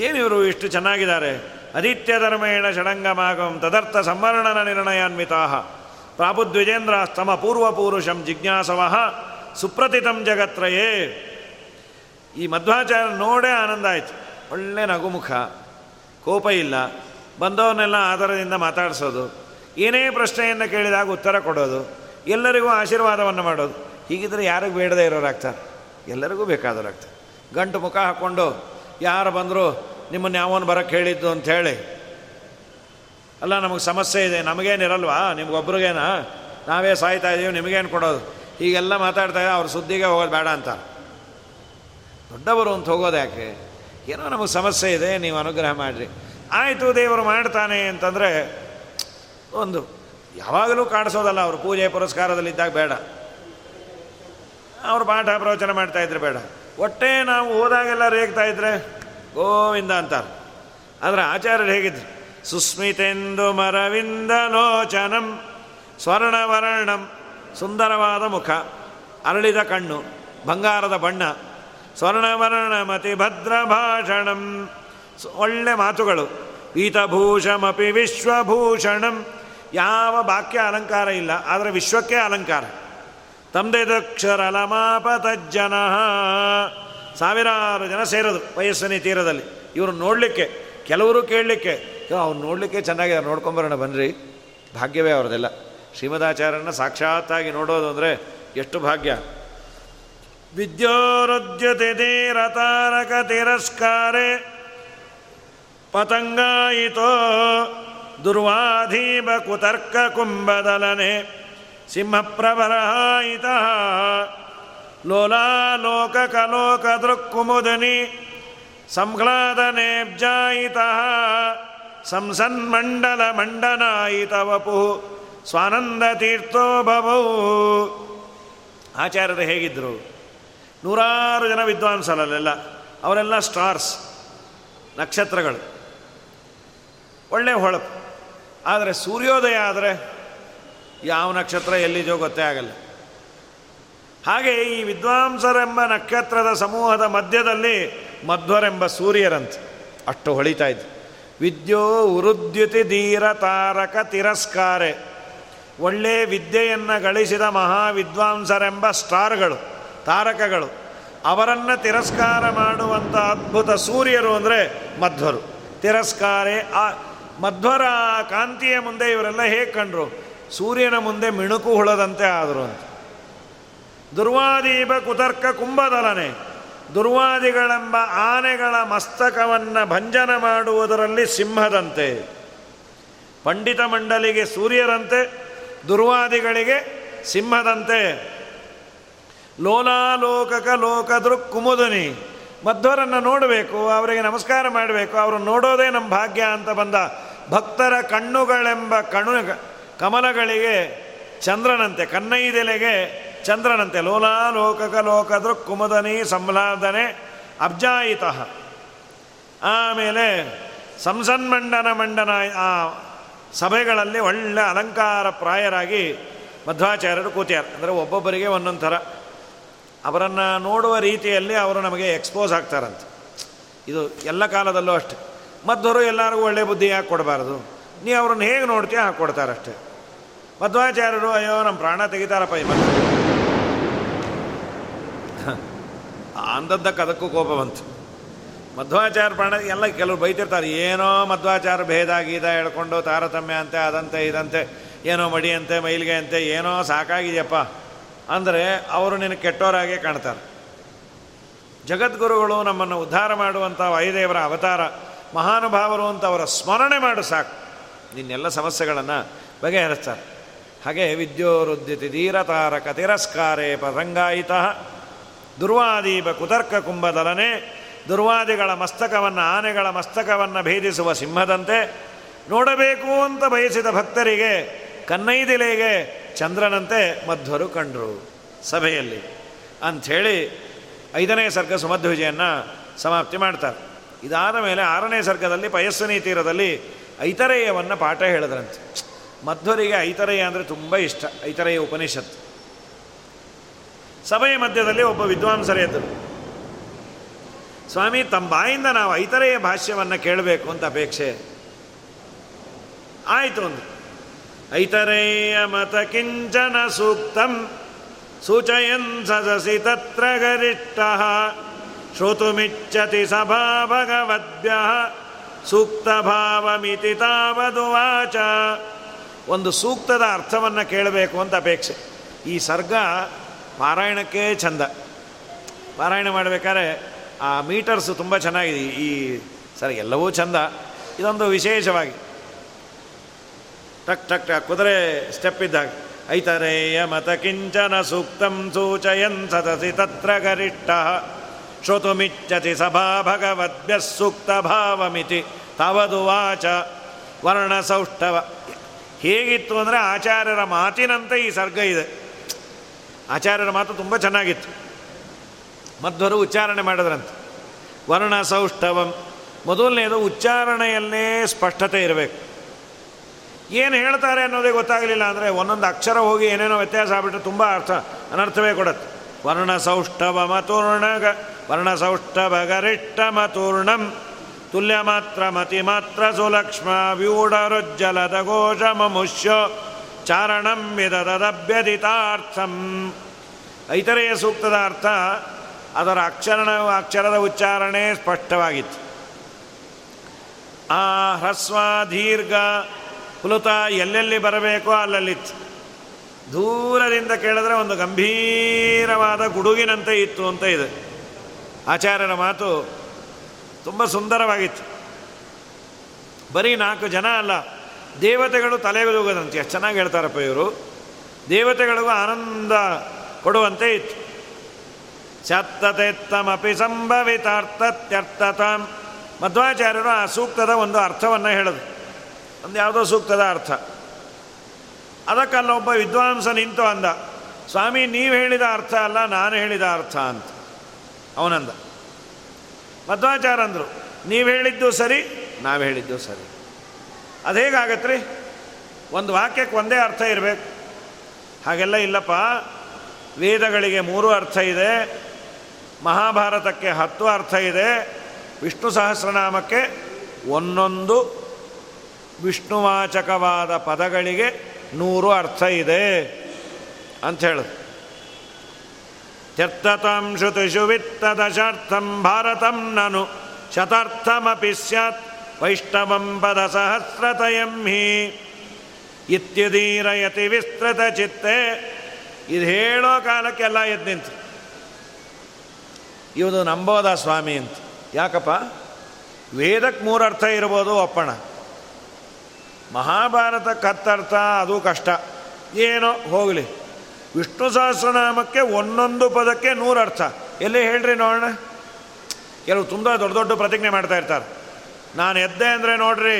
ಏನಿವರು ಇಷ್ಟು ಚೆನ್ನಾಗಿದ್ದಾರೆ? ಅದಿತ್ಯ ಧರ್ಮೇಣ ಷಡಂಗಮಾಗಂ ತದರ್ಥ ಸಂವರ್ಣನ ನಿರ್ಣಯಾನ್ವಿತಾ ಪ್ರಾಬುದ್ವಿಜೇಂದ್ರ ಸ್ತಮ ಪೂರ್ವಪೂರುಷಂ ಜಿಜ್ಞಾಸವ ಸುಪ್ರತಿತಂ ಜಗತ್ರಯೇ. ಈ ಮಧ್ವಾಚಾರ್ಯ ನೋಡೇ ಆನಂದ ಆಯಿತು. ಒಳ್ಳೆ ನಗುಮುಖ. ಕೋಪ ಇಲ್ಲ. ಬಂದವನ್ನೆಲ್ಲ ಆಧಾರದಿಂದ ಮಾತಾಡಿಸೋದು. ಏನೇ ಪ್ರಶ್ನೆಯನ್ನು ಕೇಳಿದಾಗ ಉತ್ತರ ಕೊಡೋದು. ಎಲ್ಲರಿಗೂ ಆಶೀರ್ವಾದವನ್ನು ಮಾಡೋದು. ಹೀಗಿದ್ರೆ ಯಾರಿಗೂ ಬೇಡದೇ ಇರೋರಾಗ್ತಾರೆ. ಎಲ್ಲರಿಗೂ ಬೇಕಾದವರಾಗ್ತಾರೆ ಗಂಟು ಮುಖ ಹಾಕ್ಕೊಂಡು ಯಾರು ಬಂದರೂ ನಿಮ್ಮನ್ನು ಯಾವನು ಬರೋಕ್ಕೆ ಹೇಳಿದ್ದು ಅಂಥೇಳಿ ಅಲ್ಲ, ನಮಗೆ ಸಮಸ್ಯೆ ಇದೆ ನಮಗೇನಿರಲ್ವಾ ನಿಮ್ಗೊಬ್ರಿಗೇನಾ? ನಾವೇ ಸಾಯ್ತಾ ಇದ್ದೀವಿ ನಿಮಗೇನು ಕೊಡೋದು? ಹೀಗೆಲ್ಲ ಮಾತಾಡ್ತಾ ಅವ್ರ ಸುದ್ದಿಗೆ ಹೋಗೋದು ಬೇಡ ಅಂತ. ದೊಡ್ಡವರು ಅಂತ ಹೋಗೋದು ಯಾಕೆ? ಏನೋ ನಮಗೆ ಸಮಸ್ಯೆ ಇದೆ, ನೀವು ಅನುಗ್ರಹ ಮಾಡಿರಿ. ಆಯಿತು, ದೇವರು ಮಾಡ್ತಾನೆ ಅಂತಂದರೆ ಒಂದು ಯಾವಾಗಲೂ ಕಾಣಿಸೋದಲ್ಲ, ಅವರು ಪೂಜೆ ಪುರಸ್ಕಾರದಲ್ಲಿದ್ದಾಗ ಬೇಡ. ಅವರು ಪಾಠ ಪ್ರವಚನ ಮಾಡ್ತಾ ಇದ್ರೆ ಬೇಡ. ಒಟ್ಟೆ ನಾವು ಹೋದಾಗೆಲ್ಲ ರೇಗ್ತಾ ಇದ್ರೆ ಗೋವಿಂದ ಅಂತಾರೆ. ಆದರೆ ಆಚಾರ್ಯರು ಹೇಗಿದ್ರು? ಸುಸ್ಮಿತೆಂದು ಮರವಿಂದಲೋಚನಂ ಸ್ವರ್ಣವರ್ಣಂ, ಸುಂದರವಾದ ಮುಖ, ಅರಳಿದ ಕಣ್ಣು, ಬಂಗಾರದ ಬಣ್ಣ, ಸ್ವರ್ಣವರ್ಣ ಮತಿ ಭದ್ರ ಭಾಷಣಂ. ಒಳ್ಳೆ ಮಾತುಗಳು. ಪೀತಭೂಷಮಪಿ ವಿಶ್ವಭೂಷಣಂ. ಯಾವ ಬಾಕ್ಯ ಅಲಂಕಾರ ಇಲ್ಲ, ಆದರೆ ವಿಶ್ವಕ್ಕೆ ಅಲಂಕಾರ. ತಜ್ಜನ ಸಾವಿರಾರು ಜನ ಸೇರೋದು ವಯಸ್ಸನಿ ತೀರದಲ್ಲಿ. ಇವರು ನೋಡಲಿಕ್ಕೆ, ಕೆಲವರು ಕೇಳಲಿಕ್ಕೆ ಅವ್ರು ನೋಡಲಿಕ್ಕೆ ಚೆನ್ನಾಗಿದೆ, ನೋಡ್ಕೊಂಬರೋಣ ಬನ್ನಿರಿ ಭಾಗ್ಯವೇ ಅವ್ರದ್ದೆಲ್ಲ. ಶ್ರೀಮದಾಚಾರ್ಯನ ಸಾಕ್ಷಾತ್ತಾಗಿ ನೋಡೋದು ಅಂದರೆ ಎಷ್ಟು ಭಾಗ್ಯ. ವಿದ್ಯೋರುದ್ಯತಿರತಾರಕ ತಿರಸ್ಕಾರೆ, ಪತಂಗಾಯಿತೋ ದುರ್ವಾಧೀಪ ಕುತರ್ಕ ಕುಂಭದಲನೆ ಸಿಂಹಪ್ರವರಹಾಯಿತ ಲೋಲಾಲೋಕಕಲೋಕದೃಕ್ಕುಮುದನಿ ಸಂಸನ್ ಸಂಸನ್ಮಂಡಲ ಮಂಡನಾಯಿತ ವಪು ಸ್ವಾನಂದ ತೀರ್ಥೋ ಭವೌ ಆಚಾರ್ಯರು ಹೇಗಿದ್ದರು ನೂರಾರು ಜನ ವಿದ್ವಾಂಸರಲ್ಲೆಲ್ಲ, ಅವರೆಲ್ಲ ಸ್ಟಾರ್ಸ್, ನಕ್ಷತ್ರಗಳು. ಒಳ್ಳೆ ಹೊಳಪು. ಆದರೆ ಸೂರ್ಯೋದಯ ಆದರೆ ಯಾವ ನಕ್ಷತ್ರ ಎಲ್ಲಿದೆಯೋ ಗೊತ್ತೇ ಆಗಲ್ಲ. ಹಾಗೆ ಈ ವಿದ್ವಾಂಸರೆಂಬ ನಕ್ಷತ್ರದ ಸಮೂಹದ ಮಧ್ಯದಲ್ಲಿ ಮಧ್ವರೆಂಬ ಸೂರ್ಯರಂತೆ. ಅಷ್ಟು ಹೊಳಿತಾ ಇದ್ದ. ವಿದ್ಯೋ ಉರುದ್ಯುತಿ ಧೀರ ತಾರಕ ತಿರಸ್ಕಾರೆ. ಒಳ್ಳೆ ವಿದ್ಯೆಯನ್ನು ಗಳಿಸಿದ ಮಹಾವಿದ್ವಾಂಸರೆಂಬ ಸ್ಟಾರ್ಗಳು, ತಾರಕಗಳು, ಅವರನ್ನು ತಿರಸ್ಕಾರ ಮಾಡುವಂಥ ಅದ್ಭುತ ಸೂರ್ಯರು ಅಂದರೆ ಮಧ್ವರು. ತಿರಸ್ಕಾರೆ, ಆ ಮಧ್ವರ ಕಾಂತಿಯ ಮುಂದೆ ಇವರೆಲ್ಲ ಹೇಗೆ ಕಂಡ್ರು? ಸೂರ್ಯನ ಮುಂದೆ ಮಿಣುಕು ಹುಳದಂತೆ ಆದರು ಅಂತ. ದುರ್ವಾದೀಪ ಕುತರ್ಕ ಕುಂಭದಲನೆ. ದುರ್ವಾದಿಗಳೆಂಬ ಆನೆಗಳ ಮಸ್ತಕವನ್ನು ಭಂಜನ ಮಾಡುವುದರಲ್ಲಿ ಸಿಂಹದಂತೆ. ಪಂಡಿತ ಮಂಡಲಿಗೆ ಸೂರ್ಯರಂತೆ, ದುರ್ವಾದಿಗಳಿಗೆ ಸಿಂಹದಂತೆ. ಲೋಲಾಲೋಕಕ ಲೋಕದೃಕ್ ಕುಮುದನಿ. ಮಧ್ವರನ್ನು ನೋಡಬೇಕು, ಅವರಿಗೆ ನಮಸ್ಕಾರ ಮಾಡಬೇಕು ಅವರು ನೋಡೋದೇ ನಮ್ಮ ಭಾಗ್ಯ ಅಂತ ಬಂದ ಭಕ್ತರ ಕಣ್ಣುಗಳೆಂಬ ಕಣು ಕಮಲಗಳಿಗೆ ಚಂದ್ರನಂತೆ, ಕನ್ನೈದೆಲೆಗೆ ಚಂದ್ರನಂತೆ ಲೋಲಾಲೋಕಕ ಲೋಕದೃಕ್ ಕುಮದನಿ ಸಂಲಾದನೆ ಅಬ್ಜಾಯಿತ. ಆಮೇಲೆ ಸಂಸನ್ಮಂಡನ ಮಂಡನ, ಆ ಸಭೆಗಳಲ್ಲಿ ಒಳ್ಳೆ ಅಲಂಕಾರ ಪ್ರಾಯರಾಗಿ ಮಧ್ವಾಚಾರ್ಯರು ಕೂತಿಯಾರ ಅಂದರೆ ಒಬ್ಬೊಬ್ಬರಿಗೆ ಒಂದೊಂದು ಥರ. ಅವರನ್ನು ನೋಡುವ ರೀತಿಯಲ್ಲಿ ಅವರು ನಮಗೆ ಎಕ್ಸ್ಪೋಸ್ ಆಗ್ತಾರಂತೆ. ಇದು ಎಲ್ಲ ಕಾಲದಲ್ಲೂ ಅಷ್ಟೆ. ಮಧ್ವರು ಎಲ್ಲರಿಗೂ ಒಳ್ಳೆ ಬುದ್ಧಿ ಯಾಕೆ ಕೊಡಬಾರ್ದು? ನೀ ಅವ್ರನ್ನ ಹೇಗೆ ನೋಡ್ತೀಯ ಹಾಗೆ ಕೊಡ್ತಾರಷ್ಟೇ. ಮಧ್ವಾಚಾರ್ಯರು, ಅಯ್ಯೋ ನಮ್ಮ ಪ್ರಾಣ ತೆಗಿತಾರಪ್ಪ ಈ ಮಧ್ವ ಅಂದದ್ದಕ್ಕೆ ಅದಕ್ಕೂ ಕೋಪ ಬಂತು. ಮಧ್ವಾಚಾರ ಪ್ರಾಣ, ಎಲ್ಲ ಕೆಲವರು ಬೈತಿರ್ತಾರೆ, ಏನೋ ಮಧ್ವಾಚಾರ ಭೇದ, ಗೀದ ಹೇಳ್ಕೊಂಡು ತಾರತಮ್ಯ ಅಂತೆ, ಅದಂತೆ, ಇದಂತೆ, ಏನೋ ಮಡಿಯಂತೆ ಮೈಲಿಗೆ ಅಂತೆ, ಏನೋ ಸಾಕಾಗಿದೆಯಪ್ಪ. ಅಂದರೆ ಅವರು ನಿನಗೆ ಕೆಟ್ಟೋರಾಗೆ ಕಾಣ್ತಾರೆ. ಜಗದ್ಗುರುಗಳು ನಮ್ಮನ್ನು ಉದ್ಧಾರ ಮಾಡುವಂಥ ವಾಯುದೇವರ ಅವತಾರ, ಮಹಾನುಭಾವರು ಅಂತ ಅವರ ಸ್ಮರಣೆ ಮಾಡು ಸಾಕು. ನಿನ್ನೆಲ್ಲ ಸಮಸ್ಯೆಗಳನ್ನು ಬಗೆಹರಿಸ್ತಾರೆ. ಹಾಗೆ ವಿದ್ಯೋರುದ್ಯತಿ ಧೀರತಾರಕ ತಿರಸ್ಕಾರೇ ಪರಂಗಾಯಿತ ದುರ್ವಾದೀಪ ಕುತರ್ಕ ಕುಂಭದಲನೆ, ದುರ್ವಾದಿಗಳ ಮಸ್ತಕವನ್ನು, ಆನೆಗಳ ಮಸ್ತಕವನ್ನು ಭೇದಿಸುವ ಸಿಂಹದಂತೆ ನೋಡಬೇಕು ಅಂತ ಬಯಸಿದ ಭಕ್ತರಿಗೆ, ಕನ್ನೈದಿಲೆಗೆ ಚಂದ್ರನಂತೆ ಮಧ್ವರು ಕಂಡರು ಸಭೆಯಲ್ಲಿ. ಅಂಥೇಳಿ ಐದನೇ ಸರ್ಗ ಸುಮಧ್ವಜೆಯನ್ನು ಸಮಾಪ್ತಿ ಮಾಡ್ತಾರೆ. ಇದಾದ ಮೇಲೆ ಆರನೇ ಸರ್ಗದಲ್ಲಿ ಪಯಸ್ಸನಿ ತೀರದಲ್ಲಿ ಐತರೇಯವನ್ನು ಪಾಠ ಹೇಳಿದ್ರಂತೆ. ಮಧ್ವರಿಗೆ ಐತರೇಯ ಅಂದರೆ ತುಂಬ ಇಷ್ಟ, ಐತರೇಯ ಉಪನಿಷತ್ತು ಸಭೆಯ ಮಧ್ಯದಲ್ಲಿ ಒಬ್ಬ ವಿದ್ವಾಂಸರೆದ್ದರು ಸ್ವಾಮಿ, ತಮ್ಮ ಬಾಯಿಂದ ನಾವು ಐತರೆಯ ಭಾಷ್ಯವನ್ನು ಕೇಳಬೇಕು ಅಂತ ಅಪೇಕ್ಷೆ. ಆಯಿತು ಒಂದು ಐತರೇಯ ಮತ ಕಿಂಚನ ಸೂಕ್ತಂ, ಸೂಚಯನ್ ಸದಸಿ ತತ್ರ ಗರಿಷ್ಠ ಶ್ರೋತುಮಿಚ್ಚತಿ ಸಭಾ ಭಗವದ್ಭ್ಯ. ಸೂಕ್ತ ತಾವದು ತಾವದುವಾಚ. ಒಂದು ಸೂಕ್ತದ ಅರ್ಥವನ್ನು ಕೇಳಬೇಕು ಅಂತ ಅಪೇಕ್ಷೆ. ಈ ಸರ್ಗ ಪಾರಾಯಣಕ್ಕೆ ಚಂದ ಪಾರಾಯಣ ಮಾಡಬೇಕಾದ್ರೆ ಆ ಮೀಟರ್ಸು ತುಂಬ ಚೆನ್ನಾಗಿದೆ. ಈ ಸರ್, ಎಲ್ಲವೂ ಚಂದ ಇದೊಂದು ವಿಶೇಷವಾಗಿ. ಟಕ್ ಟಕ್ ಟಕ್, ಕುದುರೆ ಸ್ಟೆಪ್ ಇದ್ದಾಗ. ಐತರೇಯ ಮತ ಕಿಂಚನ ಸೂಕ್ತಂ ಸೂಚಯನ್ ಸತಸಿ ತತ್ರ ಗರಿಷ್ಠ. ಭಗವದ್ಭ್ಯ ಸೂಕ್ತ ಭಾವಮಿತಿ ತವದು ವಾಚ ವರ್ಣ ಸೌಷ್ಠವ ಹೇಗಿತ್ತು ಅಂದರೆ ಆಚಾರ್ಯರ ಮಾತಿನಂತೆ ಈ ಸರ್ಗ ಇದೆ. ಆಚಾರ್ಯರ ಮಾತು ತುಂಬ ಚೆನ್ನಾಗಿತ್ತು. ಮಧ್ವರು ಉಚ್ಚಾರಣೆ ಮಾಡಿದ್ರಂತೆ. ವರ್ಣ ಸೌಷ್ಠವಂ ಮೊದಲನೇದು ಉಚ್ಚಾರಣೆಯಲ್ಲೇ ಸ್ಪಷ್ಟತೆ ಇರಬೇಕು. ಏನು ಹೇಳ್ತಾರೆ ಅನ್ನೋದೇ ಗೊತ್ತಾಗಲಿಲ್ಲ ಅಂದರೆ ಒಂದೊಂದು ಅಕ್ಷರ ಹೋಗಿ ಏನೇನೋ ವ್ಯತ್ಯಾಸ ಆಗ್ಬಿಟ್ರೆ ತುಂಬ ಅರ್ಥ, ಅನರ್ಥವೇ ಕೊಡತ್ತೆ. ವರ್ಣ ಸೌಷ್ಠವ ಮತೂರ್ಣ ವರ್ಣ ಮತೂರ್ಣಂ ತುಲ್ಯ ಮಾತ್ರ ಮತಿ ಮಾತ್ರ ಸುಲಕ್ಷ್ಮ ವ್ಯೂಢರುಜ್ಜಲದ ಘೋಷ ಮುಷ್ಯ ಚಾರಣಂ ವಿದದಭ್ಯದಿತಾರ್ಥಂ ಐತರೆಯ ಸೂಕ್ತದ ಅರ್ಥ ಅದರ ಅಕ್ಷರ ಅಕ್ಷರದ ಉಚ್ಚಾರಣೆ ಸ್ಪಷ್ಟವಾಗಿತ್ತು. ಆ ಹ್ರಸ್ವ, ದೀರ್ಘ, ಹುಲುತ ಎಲ್ಲೆಲ್ಲಿ ಬರಬೇಕೋ ಅಲ್ಲಲ್ಲಿತ್ತು. ದೂರದಿಂದ ಕೇಳಿದ್ರೆ ಒಂದು ಗಂಭೀರವಾದ ಗುಡುಗಿನಂತೆ ಇತ್ತು ಅಂತ ಇದೆ. ಆಚಾರ್ಯರ ಮಾತು ತುಂಬ ಸುಂದರವಾಗಿತ್ತು. ಬರೀ ನಾಲ್ಕು ಜನ ಅಲ್ಲ, ದೇವತೆಗಳು ತಲೆಗೂಗದಂತೆ ಎಷ್ಟು ಚೆನ್ನಾಗಿ ಹೇಳ್ತಾರಪ್ಪ ಇವರು. ದೇವತೆಗಳಿಗೂ ಆನಂದ ಕೊಡುವಂತೆ ಇತ್ತು. ಚತ್ತತೆತ್ತಮಪಿ ಸಂಭವಿತಾರ್ಥತ್ಯರ್ಥತಾಂ. ಮಧ್ವಾಚಾರ್ಯರು ಆ ಸೂಕ್ತದ ಒಂದು ಅರ್ಥವನ್ನು ಹೇಳೋದು. ಒಂದು ಯಾವುದೋ ಸೂಕ್ತದ ಅರ್ಥ. ಅದಕ್ಕಲ್ಲೊಬ್ಬ ವಿದ್ವಾಂಸ ನಿಂತು ಅಂದ, ಸ್ವಾಮಿ, ನೀವು ಹೇಳಿದ ಅರ್ಥ ಅಲ್ಲ, ನಾನು ಹೇಳಿದ ಅರ್ಥ ಅಂತ. ಅವನಂದ. ಮಧ್ವಾಚಾರ ಅಂದರು. ನೀವು ಹೇಳಿದ್ದು ಸರಿ? ನಾವು ಹೇಳಿದ್ದು ಸರಿ. ಅದು ಹೇಗಾಗತ್ರಿ? ಒಂದು ವಾಕ್ಯಕ್ಕೆ ಒಂದೇ ಅರ್ಥ ಇರಬೇಕು. ಹಾಗೆಲ್ಲ ಇಲ್ಲಪ್ಪ. ವೇದಗಳಿಗೆ ಮೂರು ಅರ್ಥ ಇದೆ. ಮಹಾಭಾರತಕ್ಕೆ ಹತ್ತು ಅರ್ಥ ಇದೆ. ವಿಷ್ಣು ಸಹಸ್ರನಾಮಕ್ಕೆ ಒಂದೊಂದು ವಿಷ್ಣುವಾಚಕವಾದ ಪದಗಳಿಗೆ ನೂರು ಅರ್ಥ ಇದೆ ಹೇಳು ತ್ಯರ್ಥತಾಂ ಶ್ರುತಿಷು ವಿತ್ತದಶಾರ್ಥಂ ಭಾರತಂ ನನು ಶತಾರ್ಥಮಿ ಸ್ಯಾತ್ ವೈಷ್ಣವಂ ಪದ ಸಹಸ್ರತಯಂ ಹಿ ಇತ್ಯುದೀರಯತಿ ವಿಸ್ತೃತ ಚಿತ್ತೆ ಇದು ಹೇಳೋ ಕಾಲಕ್ಕೆಲ್ಲ ಎದ್ದು ನಿಂತು. ಇವನು ನಂಬೋದ ಸ್ವಾಮಿ ಅಂತ. ಯಾಕಪ್ಪ? ವೇದಕ್ಕೆ ಮೂರರ್ಥ ಇರ್ಬೋದು ಒಪ್ಪಣ ಮಹಾಭಾರತ ಕತ್ತರ್ಥ, ಅದು ಕಷ್ಟ. ಏನೋ ಹೋಗಲಿ. ವಿಷ್ಣು ಸಹಸ್ರನಾಮಕ್ಕೆ ಒಂದೊಂದು ಪದಕ್ಕೆ ನೂರು ಅರ್ಥ. ಎಲ್ಲಿ ಹೇಳ್ರಿ ನೋಡೋಣ? ಕೆಲವು ತುಂಬ ದೊಡ್ಡ ದೊಡ್ಡ ಪ್ರತಿಜ್ಞೆ ಮಾಡ್ತಾ ಇರ್ತಾರೆ. ನಾನು ಎದ್ದೆ ಅಂದರೆ ನೋಡ್ರಿ,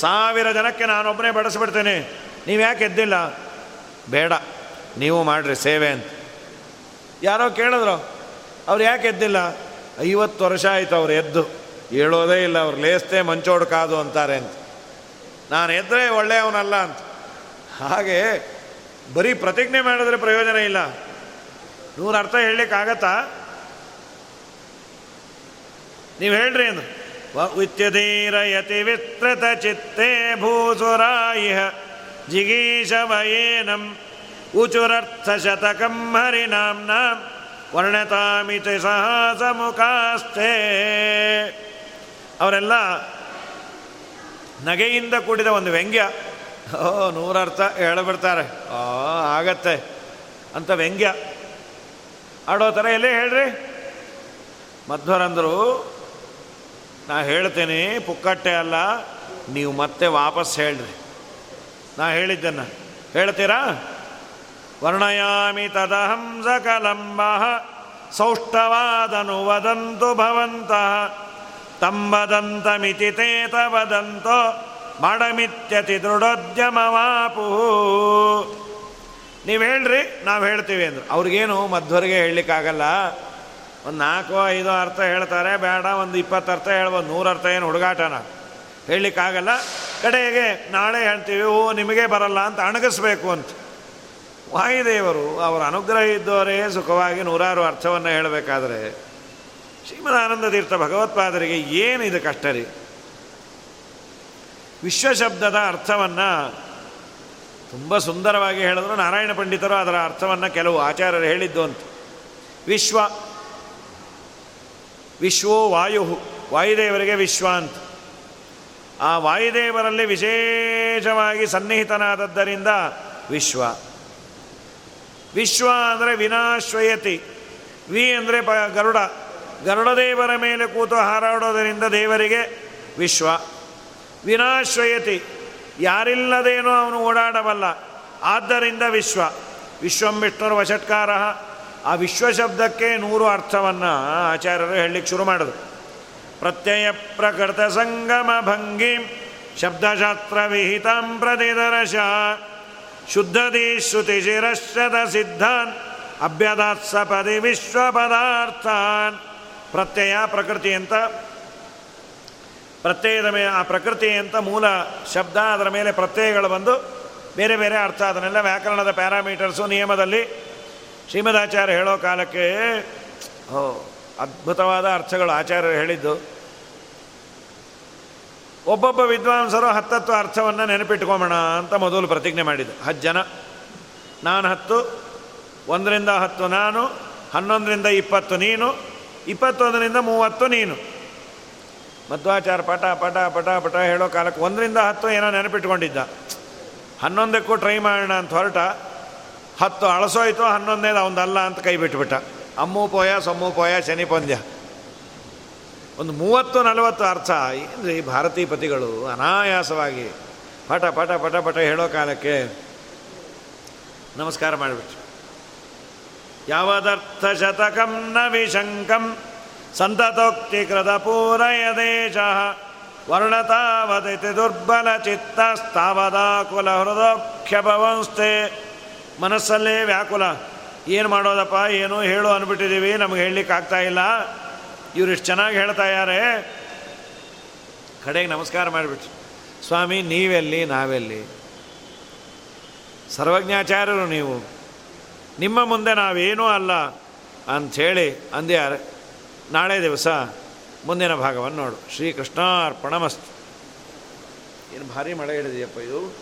ಸಾವಿರ ಜನಕ್ಕೆ ನಾನೊಬ್ಬನೇ ಬಡಿಸ್ಬಿಡ್ತೇನೆ. ನೀವು ಯಾಕೆ ಎದ್ದಿಲ್ಲ? ಬೇಡ, ನೀವು ಮಾಡಿರಿ ಸೇವೆ ಅಂತ. ಯಾರೋ ಕೇಳಿದ್ರು, ಅವ್ರು ಯಾಕೆ ಎದ್ದಿಲ್ಲ? ಐವತ್ತು ವರ್ಷ ಆಯಿತು ಅವ್ರು ಎದ್ದು. ಹೇಳೋದೇ ಇಲ್ಲ, ಅವ್ರು ಲೇಸ್ತೇ ಮಂಚೋಡು ಕಾದು ಅಂತಾರೆ ಅಂತ. ನಾನು ಎದ್ದರೆ ಒಳ್ಳೆಯವನಲ್ಲ ಅಂತ. ಹಾಗೆ ಬರೀ ಪ್ರತಿಜ್ಞೆ ಮಾಡಿದ್ರೆ ಪ್ರಯೋಜನ ಇಲ್ಲ. ನೂರು ಅರ್ಥ ಹೇಳಲಿಕ್ಕಾಗತ್ತಾ ನೀವು ಹೇಳ್ರಿ ಅಂದ್ರು. ವಿತ್ಯಧೀರಯತಿ ವಿಸ್ತೃತ ಚಿತ್ತೇ ಭೂಸುರಾಯಿಹ ಉಚುರರ್ಥ ಶತಕಂ ಹರಿನಾಮ್ನಾ ವರ್ಣತಾಮಿತಿ ಸಹಸ ಸಮುಖಾಸ್ತೆ ಅವರೆಲ್ಲ ನಗೆಯಿಂದ ಕೂಡಿದ ಒಂದು ವ್ಯಂಗ್ಯ. ಓ, ನೂರರ್ಥ ಹೇಳಿಬಿಡ್ತಾರೆ. ಓ, ಆಗತ್ತೆ. ಅಂತ ವ್ಯಂಗ್ಯ. ಆಡೋ ಥರ ಎಲ್ಲೇ ಹೇಳ್ರಿ? ಮಧ್ವರಂದರು, ನಾ ಹೇಳ್ತೇನೆ, ಪುಕ್ಕಟ್ಟೆ ಅಲ್ಲ, ನೀವು ಮತ್ತೆ ವಾಪಸ್ ಹೇಳ್ರಿ. ನಾ ಹೇಳಿದ್ದನ್ನು. ಹೇಳ್ತೀರಾ? ವರ್ಣಯಾಮಿ ತದಹಂಸ ಕಲಂಬ ಸೌಷ್ಠವಾದನು ವದಂತು ಭವಂತಃ, ತಂಬದಂತಮಿತಿ ತೇತ ವದಂತೋ ಮಾಡಮಿತ್ಯತಿ ದೃಢೋದ್ಯಮವಾಪು. ನೀವು ಹೇಳ್ರಿ, ನಾವು ಹೇಳ್ತೀವಿ ಅಂದರು. ಅವ್ರಿಗೇನು ಮಧ್ವರಿಗೆ ಹೇಳಲಿಕ್ಕಾಗಲ್ಲ. ಒಂದು ನಾಲ್ಕು, ಐದು ಅರ್ಥ ಹೇಳ್ತಾರೆ, ಬೇಡ, ಒಂದು ಇಪ್ಪತ್ತು ಅರ್ಥ ಹೇಳ್ಬೋದು, ನೂರು ಅರ್ಥ ಏನು ಹುಡುಗಾಟನ. ಹೇಳಲಿಕ್ಕಾಗಲ್ಲ. ಕಡೆಗೆ ನಾಳೆ ಹೇಳ್ತೀವಿ, ಓ, ನಿಮಗೆ ಬರಲ್ಲ ಅಂತ ಅಣಗಿಸ್ಬೇಕು ಅಂತ. ವಾಯುದೇವರು ಅವರ ಅನುಗ್ರಹ ಇದ್ದವರೇ ಸುಖವಾಗಿ ನೂರಾರು ಅರ್ಥವನ್ನು ಹೇಳಬೇಕಾದ್ರೆ ಶ್ರೀಮದಾನಂದ ತೀರ್ಥ ಭಗವತ್ಪಾದರಿಗೆ ಏನಿದೆ ಕಷ್ಟ ರೀ? ವಿಶ್ವಶಬ್ದದ ಅರ್ಥವನ್ನು ತುಂಬ ಸುಂದರವಾಗಿ ಹೇಳಿದ್ರು ನಾರಾಯಣ ಪಂಡಿತರು, ಅದರ ಅರ್ಥವನ್ನು ಕೆಲವು ಆಚಾರ್ಯರು ಹೇಳಿದ್ದು ಅಂತ. ವಿಶ್ವ, ವಿಶ್ವೋ ವಾಯು ವಾಯುದೇವರಿಗೆ ವಿಶ್ವ ಅಂತ. ಆ ವಾಯುದೇವರಲ್ಲಿ ವಿಶೇಷವಾಗಿ ಸನ್ನಿಹಿತನಾದದ್ದರಿಂದ ವಿಶ್ವ. ವಿಶ್ವ ಅಂದರೆ ವಿನಾಶ್ವಯತಿ, ವಿ ಅಂದರೆ ಪ ಗರುಡ. ಗರುಡದೇವರ ಮೇಲೆ ಕೂತು ಹಾರಾಡೋದರಿಂದ ದೇವರಿಗೆ ವಿಶ್ವ. ವಿನಾಶ್ವಯತಿ ಯಾರಿಲ್ಲದೇನೋ ಅವನು ಓಡಾಡಬಲ್ಲ. ಆದ್ದರಿಂದ ವಿಶ್ವ. ವಿಶ್ವಂ ವಶತ್ಕಾರ ಆ ವಿಶ್ವ ಶಬ್ದಕ್ಕೆ ನೂರು ಅರ್ಥವನ್ನು ಆಚಾರ್ಯರು ಹೇಳಲಿಕ್ಕೆ ಶುರು ಮಾಡಿದ್ರು. ಪ್ರತ್ಯಯ ಪ್ರಕೃತ ಸಂಗಮ ಭಂಗಿ ಶಬ್ದಶಾಸ್ತ್ರ ವಿಹಿತಾಂ ಪ್ರತಿದರಶ. ಶುದ್ಧದಿ ಶ್ರುತಿ ಶಿರಶ್ರದ ಸಿದ್ಧಾನ್ ಅಭ್ಯದಾತ್ಸ ಪದಿ ವಿಶ್ವ ಪದಾರ್ಥಾನ್ ಪ್ರತ್ಯಯ ಪ್ರಕೃತಿ ಅಂತ ಪ್ರತ್ಯಯದ ಮೇಲೆ ಆ ಪ್ರಕೃತಿ ಅಂತ ಮೂಲ ಶಬ್ದ ಅದರ ಮೇಲೆ ಪ್ರತ್ಯಯಗಳು ಬಂದು ಬೇರೆ ಬೇರೆ ಅರ್ಥ ಅದನ್ನೆಲ್ಲ ವ್ಯಾಕರಣದ ಪ್ಯಾರಾಮೀಟರ್ಸು ನಿಯಮದಲ್ಲಿ ಶ್ರೀಮದಾಚಾರ್ಯ ಹೇಳೋ ಕಾಲಕ್ಕೆ ಓ, ಅದ್ಭುತವಾದ ಅರ್ಥಗಳು ಆಚಾರ್ಯರು ಹೇಳಿದ್ದು. ಒಬ್ಬೊಬ್ಬ ವಿದ್ವಾಂಸರು ಹತ್ತತ್ತು ಅರ್ಥವನ್ನು ನೆನಪಿಟ್ಕೊಂಬೋಣ ಅಂತ ಮೊದಲು ಪ್ರತಿಜ್ಞೆ ಮಾಡಿದ್ದು. ಹತ್ತು ಜನ. ನಾನು ಹತ್ತು, ಒಂದರಿಂದ ಹತ್ತು ನಾನು, ಹನ್ನೊಂದರಿಂದ ಇಪ್ಪತ್ತು ನೀನು, ಇಪ್ಪತ್ತೊಂದರಿಂದ ಮೂವತ್ತು ನೀನು. ಮಧ್ವಾಚಾರ ಪಟ ಪಟ ಪಟ ಪಟ ಹೇಳೋ ಕಾಲಕ್ಕೆ ಒಂದರಿಂದ ಹತ್ತು ಏನೋ ನೆನಪಿಟ್ಕೊಂಡಿದ್ದ. ಹನ್ನೊಂದಕ್ಕೂ ಟ್ರೈ ಮಾಡೋಣ ಅಂತ ಹೊರಟ. ಹತ್ತು ಅಳಸೋಯ್ತು, ಹನ್ನೊಂದನೇದು ಅವನದಲ್ಲ ಅಂತ ಕೈ ಬಿಟ್ಬಿಟ್ಟ. ಅಮ್ಮು ಪೋಯ, ಸೊಮ್ಮು ಪೋಯ, ಶನಿ ಪಂದ್ಯ. ಒಂದು ಮೂವತ್ತು ನಲವತ್ತು ಅರ್ಥ. ಏನ್ರಿ ಭಾರತೀ ಪತಿಗಳು ಅನಾಯಾಸವಾಗಿ ಪಟ ಪಟ ಪಟ ಪಟ ಹೇಳೋ ಕಾಲಕ್ಕೆ ನಮಸ್ಕಾರ ಮಾಡಿಬಿಟ್ರು. ಯಾವದರ್ಥ ಶತಕಂ ನ ವಿಶಂಕಂ ದುರ್ಬಲ ಚಿತ್ತಸ್ತಾವದಾಕುಲ ಹೃದಕ್ಷಭವಂಸ್ಥೆ ಮನಸ್ಸಲ್ಲೇ ವ್ಯಾಕುಲ, ಏನು ಮಾಡೋದಪ್ಪ, ಏನು ಹೇಳು ಅಂದ್ಬಿಟ್ಟಿದ್ದೀವಿ ನಮಗೆ ಹೇಳಲಿಕ್ಕೆ ಆಗ್ತಾ ಇಲ್ಲ. ಇವರಿಷ್ಟು ಚೆನ್ನಾಗಿ ಹೇಳ್ತಾ ಇದ್ದಾರೆ. ಕಡೆಗೆ ನಮಸ್ಕಾರ ಮಾಡಿಬಿಟ್ರು. ಸ್ವಾಮಿ, ನೀವೆಲ್ಲಿ, ನಾವೆಲ್ಲಿ? ಸರ್ವಜ್ಞಾಚಾರ್ಯರು ನೀವು. ನಿಮ್ಮ ಮುಂದೆ ನಾವೇನೂ ಅಲ್ಲ ಅಂಥೇಳಿ ಅಂದ್ಯಾರೆ. ನಾಳೆ ದಿವಸ ಮುಂದಿನ ಭಾಗವನ್ನು ನೋಡು. ಶ್ರೀಕೃಷ್ಣಾರ್ಪಣ ಮಸ್ತು ಏನು ಭಾರಿ ಮಳೆ ಹಿಡಿದೆಯಪ್ಪ ಇದು?